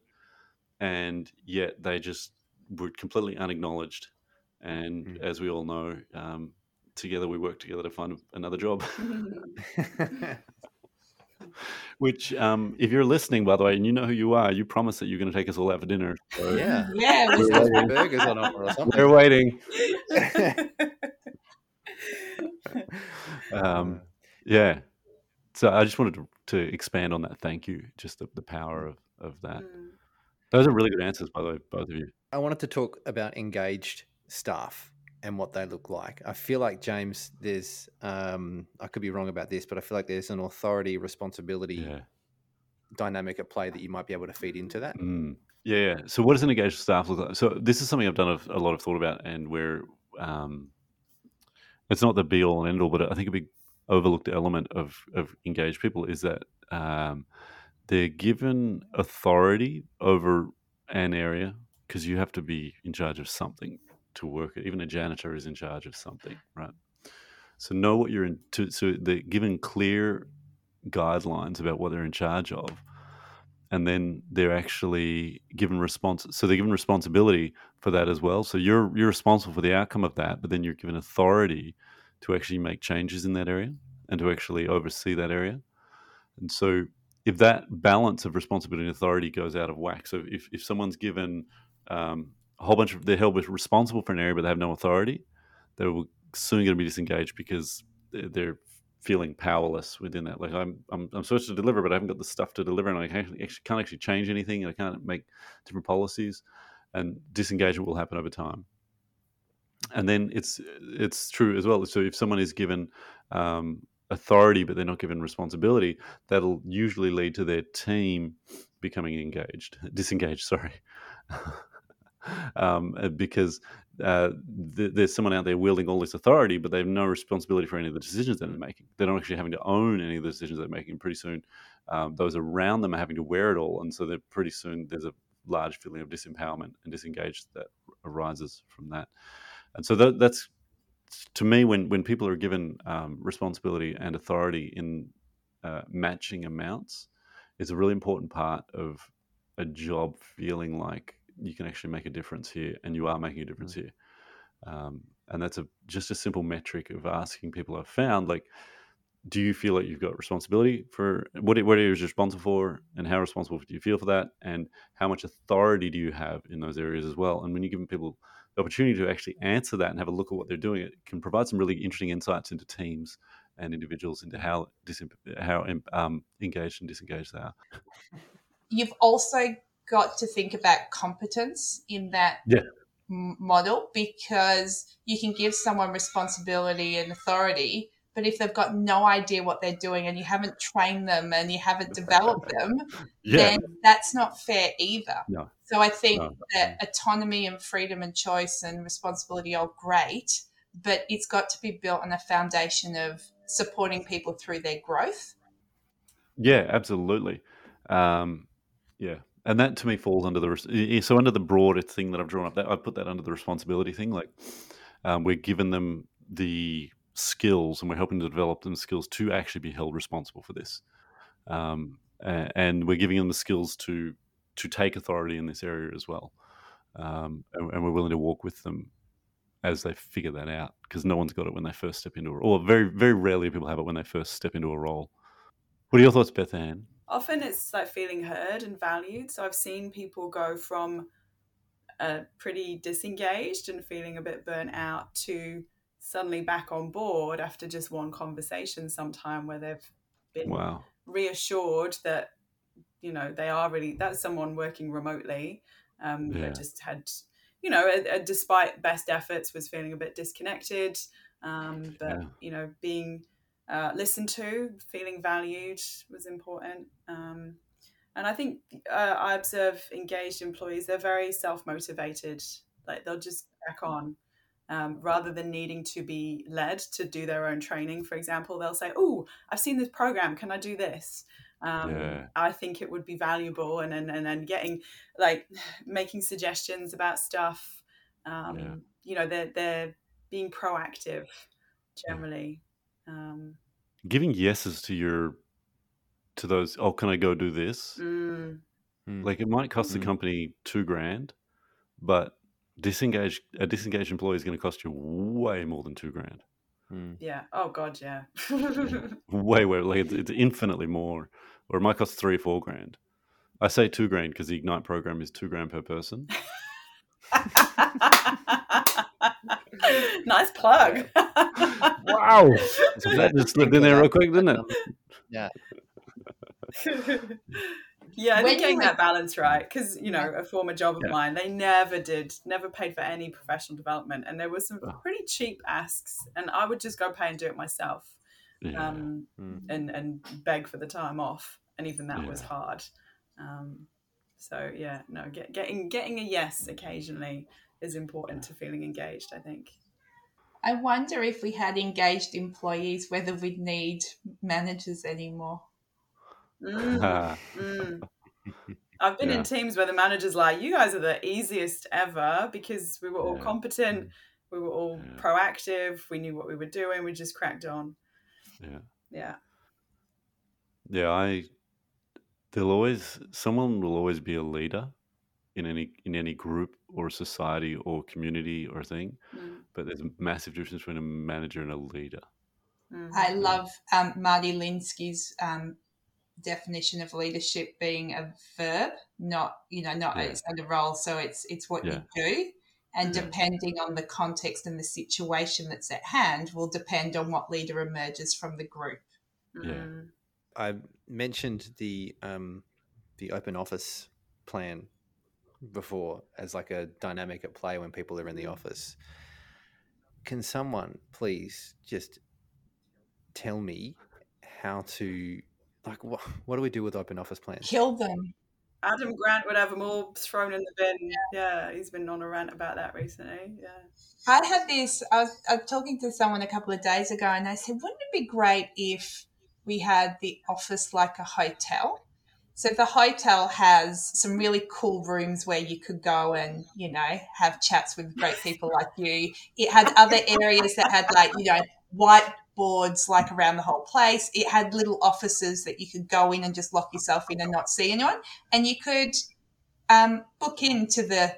and yet they just were completely unacknowledged. And Mm. as we all know, um, together we work together to find another job. Which, um, if you're listening, by the way, and you know who you are, you promised that you're going to take us all out for dinner. So yeah. Yeah, There's we- got some burgers on offer or something. We're waiting. Um, yeah. So I just wanted to, to expand on that. Thank you. Just the, the power of, of that. Mm. Those are really good answers, by the way, both of you. I wanted to talk about engaged staff and what they look like. I feel like James, there's um, I could be wrong about this, but I feel like there's an authority responsibility Yeah. dynamic at play that you might be able to feed into that. Mm. Yeah, yeah. So, what does an engaged staff look like? So, this is something I've done a, a lot of thought about, and where um, it's not the be all and end all, but I think a big overlooked element of of engaged people is that um, they're given authority over an area because you have to be in charge of something to work it. Even a janitor is in charge of something, right? So, know what you're in. To, so, they're given clear guidelines about what they're in charge of and then they're actually given response so they're given responsibility for that as well so you're you're responsible for the outcome of that but then you're given authority to actually make changes in that area and to actually oversee that area and so if that balance of responsibility and authority goes out of whack so if, if someone's given um, a whole bunch of they're held responsible for an area but they have no authority they're soon going to be disengaged because they're, feeling powerless within that. Like I'm, I'm, I'm supposed to deliver, but I haven't got the stuff to deliver, and I can't actually, actually can't actually change anything, and I can't make different policies, and disengagement will happen over time. And then it's it's true as well. So if someone is given um, authority, but they're not given responsibility, that'll usually lead to their team becoming engaged, disengaged. Sorry. um, because uh, th- there's someone out there wielding all this authority, but they have no responsibility for any of the decisions that they're making. They're not actually having to own any of the decisions they're making. Pretty soon, um, those around them are having to wear it all, and so they're pretty soon there's a large feeling of disempowerment and disengaged that arises from that. And so that, that's to me when when people are given um, responsibility and authority in uh, matching amounts, it's a really important part of a job feeling like you can actually make a difference here, and you are making a difference here. Um, and that's a just a simple metric of asking people I've found like, do you feel like you've got responsibility for what what areas you're responsible for, and how responsible do you feel for that, and how much authority do you have in those areas as well? And when you're giving people the opportunity to actually answer that and have a look at what they're doing, it can provide some really interesting insights into teams and individuals into how dis- how um, engaged and disengaged they are. You've also got to think about competence in that Yeah. model because you can give someone responsibility and authority, but if they've got no idea what they're doing and you haven't trained them and you haven't developed them, Yeah, then that's not fair either. No. So I think No. that autonomy and freedom and choice and responsibility are great, but it's got to be built on a foundation of supporting people through their growth. Yeah, absolutely. Um, yeah, and that to me falls under the so under the broader thing that I've drawn up. That I put that under the responsibility thing. Like um, we're giving them the skills, and we're helping to develop them skills to actually be held responsible for this. Um, and we're giving them the skills to to take authority in this area as well. Um, and, and we're willing to walk with them as they figure that out because no one's got it when they first step into it, or very very rarely people have it when they first step into a role. What are your thoughts, Beth Ann? Often it's like feeling heard and valued. So I've seen people go from uh, pretty disengaged and feeling a bit burnt out to suddenly back on board after just one conversation sometime where they've been Wow. reassured that you know they are really that's someone working remotely um Yeah. that just had you know a, a- despite best efforts was feeling a bit disconnected um but Yeah. you know being uh, listened to feeling valued was important um and i think uh, i observe engaged employees they're very self-motivated like they'll just back on Um, rather than needing to be led to do their own training, for example, they'll say, "Oh, I've seen this program. Can I do this?" Um, Yeah. I think it would be valuable, and and and, and getting like making suggestions about stuff. Um, Yeah. You know, they're they're being proactive generally. Um, Giving yeses to your to those. Oh, can I go do this? mm, Mm. Like it might cost the Mm. company two grand, but disengaged a disengaged employee is going to cost you way more than two grand. Mm. yeah. Oh God, yeah. Way, way like it's, it's infinitely more, or it might cost three or four grand. I say two grand because the Ignite program is two grand per person. nice plug. Wow, so that just slipped in there real quick, didn't it? Yeah. yeah, I When think getting were- that balance right, because you know, a former job of Yeah. mine, they never did, never paid for any professional development, and there were some pretty cheap asks, and I would just go pay and do it myself, Yeah. um, Mm. and and beg for the time off, and even that was hard. Um, so yeah, no, get, getting getting a yes occasionally is important to feeling engaged. I think. I wonder if we had engaged employees, whether we'd need managers anymore. Mm. Mm. I've been Yeah. in teams where the manager's like, "You guys are the easiest ever because we were all Yeah. competent, we were all Yeah. proactive, we knew what we were doing, we just cracked on." yeah. Yeah, Yeah, I there'll always someone will always be a leader in any in any group or society or community or thing, Mm, but there's a massive difference between a manager and a leader. mm. I love um, Marty Linsky's um, definition of leadership being a verb, not you know not Yeah. it's not a role. So it's it's what Yeah. you do, and Yeah. depending on the context and the situation that's at hand, will depend on what leader emerges from the group. Yeah. Mm. I mentioned the um, the open office plan before as like a dynamic at play when people are in the Mm. office. Can someone please just tell me how to like what what do we do with open office plans? Kill them. Adam Grant would have them all thrown in the bin. Yeah, he's been on a rant about that recently. Yeah. I had this. I was, I was talking to someone a couple of days ago, and they said, "Wouldn't it be great if we had the office like a hotel?" So the hotel has some really cool rooms where you could go and you know have chats with great people like you. It had other areas that had like you know whiteboards like around the whole place. It had little offices that you could go in and just lock yourself in and not see anyone, and you could um, book into the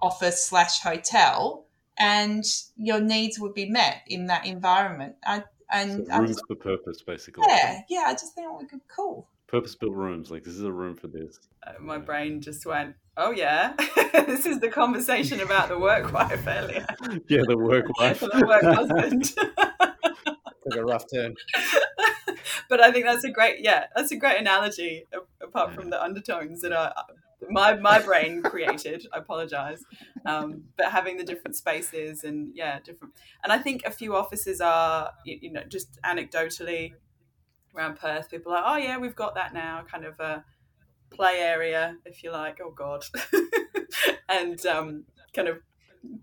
office slash hotel and your needs would be met in that environment. I, and So rooms for purpose, basically. yeah, yeah, I just think it would be cool. Purpose built rooms. Like this is a room for this. Uh, my brain just went, "Oh yeah, this is the conversation about the work wife earlier, Yeah, the work wife. the work husband." Took a rough turn. but I think that's a great, yeah, that's a great analogy. a- Apart from the undertones that are my my brain created. I apologize, um, but having the different spaces and yeah, different. And I think a few offices are, you, you know, just anecdotally around Perth, people are like, oh yeah, we've got that now, kind of a play area, if you like. Oh god, and um, kind of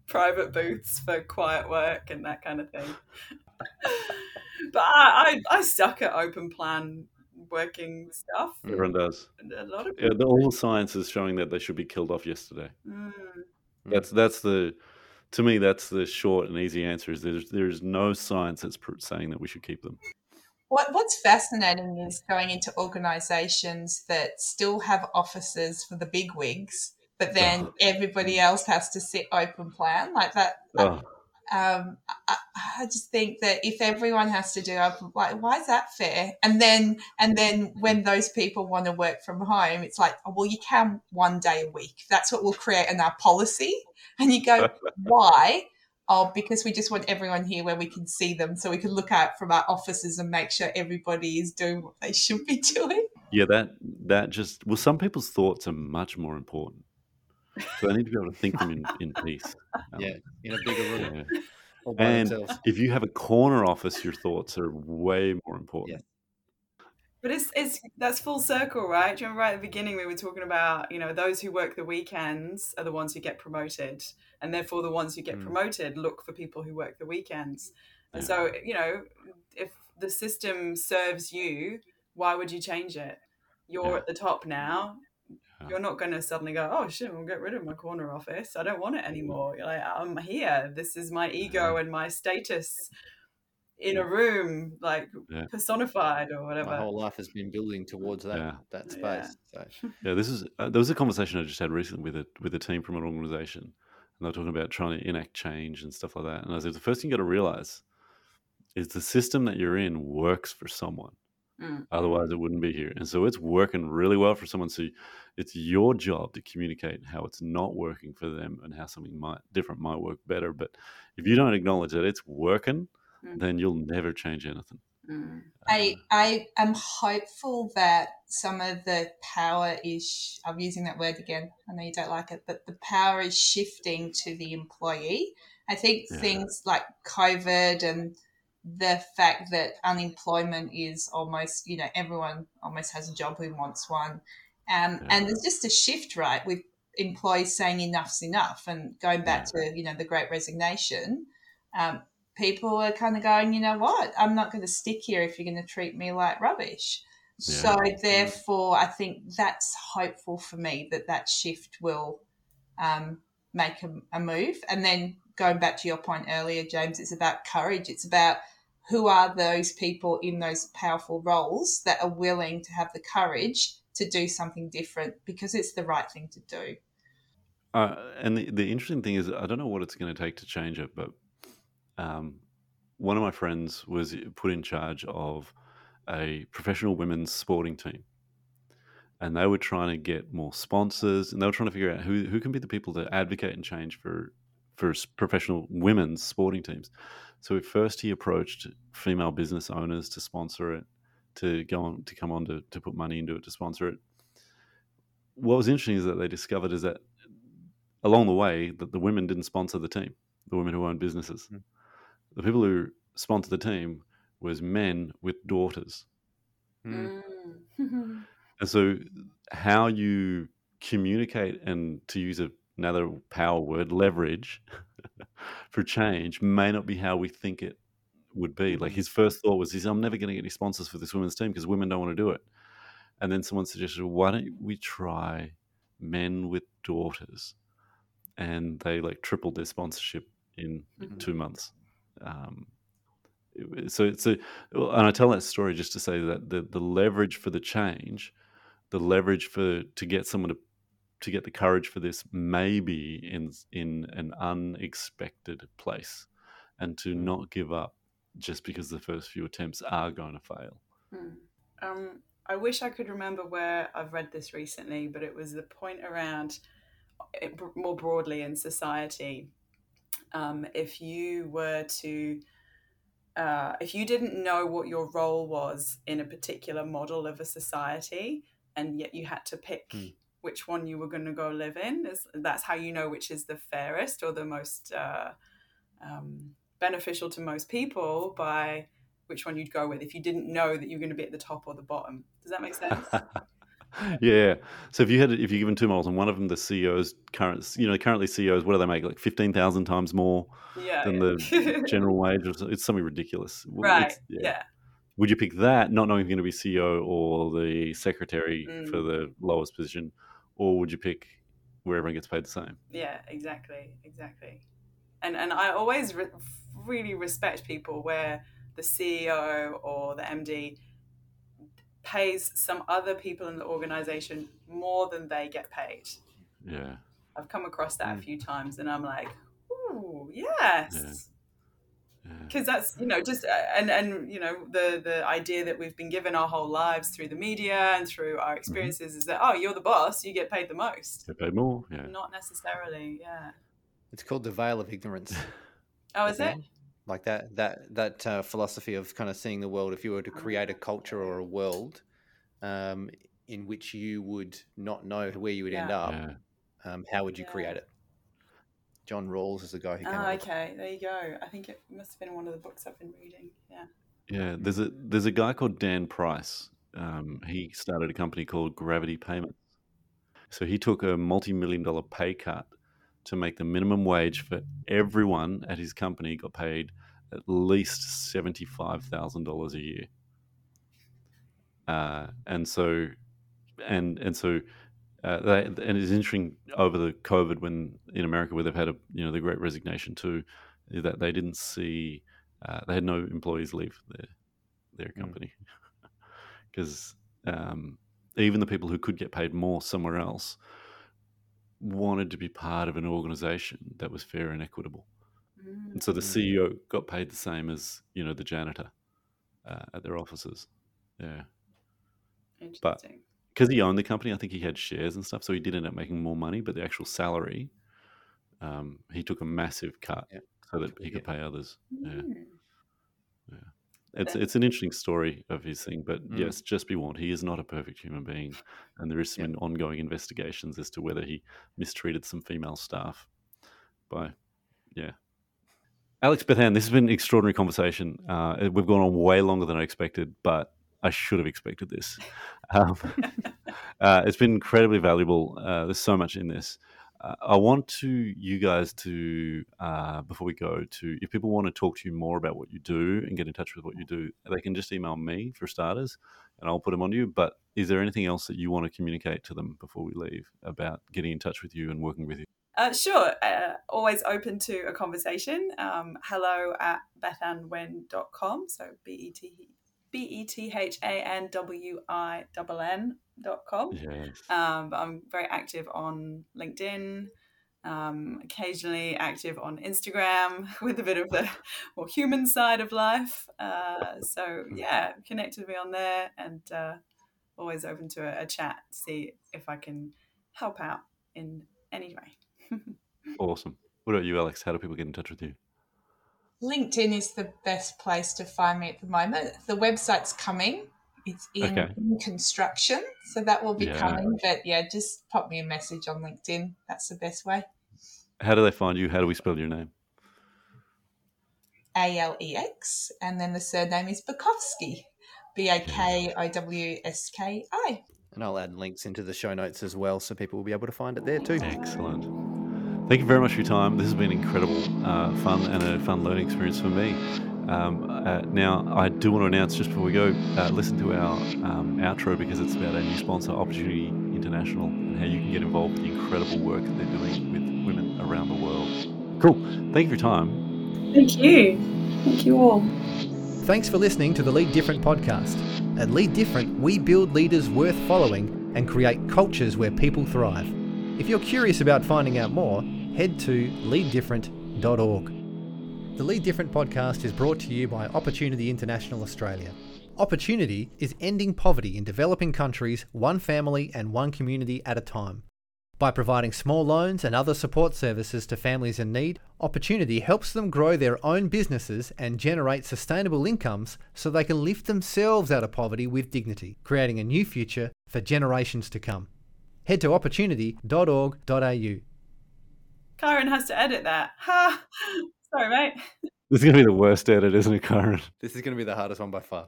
private booths for quiet work and that kind of thing. but I, I, I suck at open plan working stuff. Everyone does. And a lot of Yeah, the, all the science is showing that they should be killed off yesterday. Mm, That's that's the to me that's the short and easy answer. Is there's there's no science that's saying that we should keep them. What, what's fascinating is going into organisations that still have offices for the big wigs, but then Oh. everybody else has to sit open plan like that. Oh, um, I, I just think that if everyone has to do open, like, why is that fair? And then, and then when those people want to work from home, it's like, oh, well, you can one day a week. That's what we'll create in our policy. And you go, why? Oh, because we just want everyone here where we can see them, so we can look out from our offices and make sure everybody is doing what they should be doing. yeah, that that just well, some people's thoughts are much more important. So they need to be able to think them in, in peace. Um, Yeah, in a bigger room, yeah. And themselves. if you have a corner office, your thoughts are way more important. But it's it's that's full circle, right? Do you remember right at the beginning we were talking about, you know, those who work the weekends are the ones who get promoted, and therefore the ones who get Mm. promoted look for people who work the weekends. And Yeah. so, you know, if the system serves you, why would you change it? You're Yeah. at the top now. Yeah. You're not going to suddenly go, oh shit, I'll get rid of my corner office. I don't want it anymore. You're like, I'm here. This is my ego and my status in a room, like Yeah. personified or whatever. My whole life has been building towards that Yeah. that Yeah. space. So Yeah, this is uh, there was a conversation I just had recently with a with a team from an organization, and they were talking about trying to enact change and stuff like that. And I said the first thing you got to realize is the system that you're in works for someone. Mm. Otherwise, it wouldn't be here. And so it's working really well for someone. So it's your job to communicate how it's not working for them and how something might different might work better. But if you don't acknowledge that it's working, Mm. then you'll never change anything. Mm. I, Uh, I am hopeful that some of the power is, I'm using that word again, I know you don't like it, but the power is shifting to the employee. I think Yeah. things like COVID and the fact that unemployment is almost, you know, everyone almost has a job who wants one. Um, Yeah. And there's just a shift, right, with employees saying enough's enough and going back to, you know, the great resignation. Um, people are kind of going, you know what, I'm not going to stick here if you're going to treat me like rubbish. So therefore, I think that's hopeful for me that that shift will um, make a, a move. And then going back to your point earlier, James, it's about courage. It's about who are those people in those powerful roles that are willing to have the courage to do something different because it's the right thing to do. Uh, and the, the interesting thing is, I don't know what it's going to take to change it, but um, one of my friends was put in charge of a professional women's sporting team. And they were trying to get more sponsors, and they were trying to figure out who, who can be the people to advocate and change for for professional women's sporting teams. So first, he approached female business owners to sponsor it, to go on to come on to, to put money into it to sponsor it. What was interesting is that they discovered is that along the way that the women didn't sponsor the team, the women who owned businesses. Mm. The people who sponsored the team was men with daughters. mm, Mm. And so how you communicate and to use a, another power word, leverage for change may not be how we think it would be. Like his first thought was, "Is I'm never going to get any sponsors for this women's team because women don't want to do it." And then someone suggested, "Why don't we try men with daughters?" And they like tripled their sponsorship in Mhm. two months. Um, so it's a, and I tell that story just to say that the the leverage for the change, the leverage for to get someone to to get the courage for this may be in in an unexpected place, and to Mm. not give up just because the first few attempts are going to fail. Hmm. Um, I wish I could remember where I've read this recently, but it was the point around it, more broadly in society. Um, if you were to, uh, if you didn't know what your role was in a particular model of a society, and yet you had to pick Hmm. which one you were going to go live in, is, that's how you know which is the fairest or the most uh, um, beneficial to most people by which one you'd go with if you didn't know that you're going to be at the top or the bottom. Does that make sense? yeah. So if you had if you're given two models and one of them the CEOs current you know currently CEOs what do they make like fifteen thousand times more yeah. than yeah. the general wage or it's something ridiculous. Right. it's- yeah. Would you pick that, not knowing if you're going to be CEO or the secretary for Mm. the lowest position, or would you pick where everyone gets paid the same? Yeah, exactly, exactly. And and I always re- really respect people where the CEO or the MD pays some other people in the organization more than they get paid. Yeah, I've come across that a Mm. few times, and I'm like, ooh, yes. yeah, Because that's you know just uh, and and you know the the idea that we've been given our whole lives through the media and through our experiences is that oh you're the boss you get paid the most get paid more. Yeah, not necessarily yeah It's called the veil of ignorance. oh is it think. Like that that that uh, philosophy of kind of seeing the world. If you were to create a culture or a world um, in which you would not know where you would end up, yeah, um, how would you Yeah. create it? John Rawls is the guy who came Oh, up with okay. There you go. I think it must have been one of the books I've been reading. Yeah. yeah. There's a there's a guy called Dan Price um, he started a company called Gravity Payments. So he took a multi-million dollar pay cut to make the minimum wage for everyone at his company got paid at least seventy-five thousand dollars a year. Uh, and so, and and so, uh, they, and it's interesting over the COVID when in America where they've had a you know the Great Resignation too, that they didn't see uh, they had no employees leave their their company because um, even the people who could get paid more somewhere else wanted to be part of an organization that was fair and equitable. Mm. And so the Mm. CEO got paid the same as you know the janitor uh, at their offices. Yeah, Interesting. because he owned the company, I think he had shares and stuff, so he did end up making more money. But the actual salary, um, he took a massive cut Yeah. so that he could Yeah. pay others. Yeah. Mm. Yeah. It's it's an interesting story of his thing, but Mm. yes, just be warned, he is not a perfect human being, and there is some Yeah. ongoing investigations as to whether he mistreated some female staff. By, yeah, Alex Bethan, this has been an extraordinary conversation. Uh, we've gone on way longer than I expected, but I should have expected this. Um, uh, it's been incredibly valuable. Uh, there's so much in this. I want to you guys to uh, before we go to if people want to talk to you more about what you do and get in touch with what you do, they can just email me for starters, and I'll put them on you. But is there anything else that you want to communicate to them before we leave about getting in touch with you and working with you? Uh, sure. Uh, always open to a conversation. Um, hello at bethanwinn.com. So B E T B E T H A N W I N N dot com. Yes. Um, but I'm very active on LinkedIn, um, occasionally active on Instagram with a bit of the more human side of life. Uh, so, yeah, connect with me on there and uh, always open to a, a chat, see if I can help out in any way. Awesome. What about you, Alex? How do people get in touch with you? LinkedIn is the best place to find me at the moment. The website's coming. It's in, Okay. in construction, so that will be Yeah. coming. But yeah, just pop me a message on LinkedIn. That's the best way. How do they find you? How do we spell your name? A L E X, and then the surname is Bakowski. B A K O W S K I. And I'll add links into the show notes as well so people will be able to find it there too. Excellent. Thank you very much for your time. This has been incredible uh, fun and a fun learning experience for me. Um, uh, now, I do want to announce just before we go, uh, listen to our um, outro because it's about our new sponsor, Opportunity International, and how you can get involved with the incredible work that they're doing with women around the world. Cool. Thank you for your time. Thank you. Thank you all. Thanks for listening to the Lead Different podcast. At Lead Different, we build leaders worth following and create cultures where people thrive. If you're curious about finding out more, head to leaddifferent.org. The Lead Different podcast is brought to you by Opportunity International Australia. Opportunity is ending poverty in developing countries, one family and one community at a time. By providing small loans and other support services to families in need, Opportunity helps them grow their own businesses and generate sustainable incomes so they can lift themselves out of poverty with dignity, creating a new future for generations to come. Head to opportunity.org.au. Karen has to edit that. Ha! Sorry, mate. This is going to be the worst edit, isn't it, Karen? This is going to be the hardest one by far.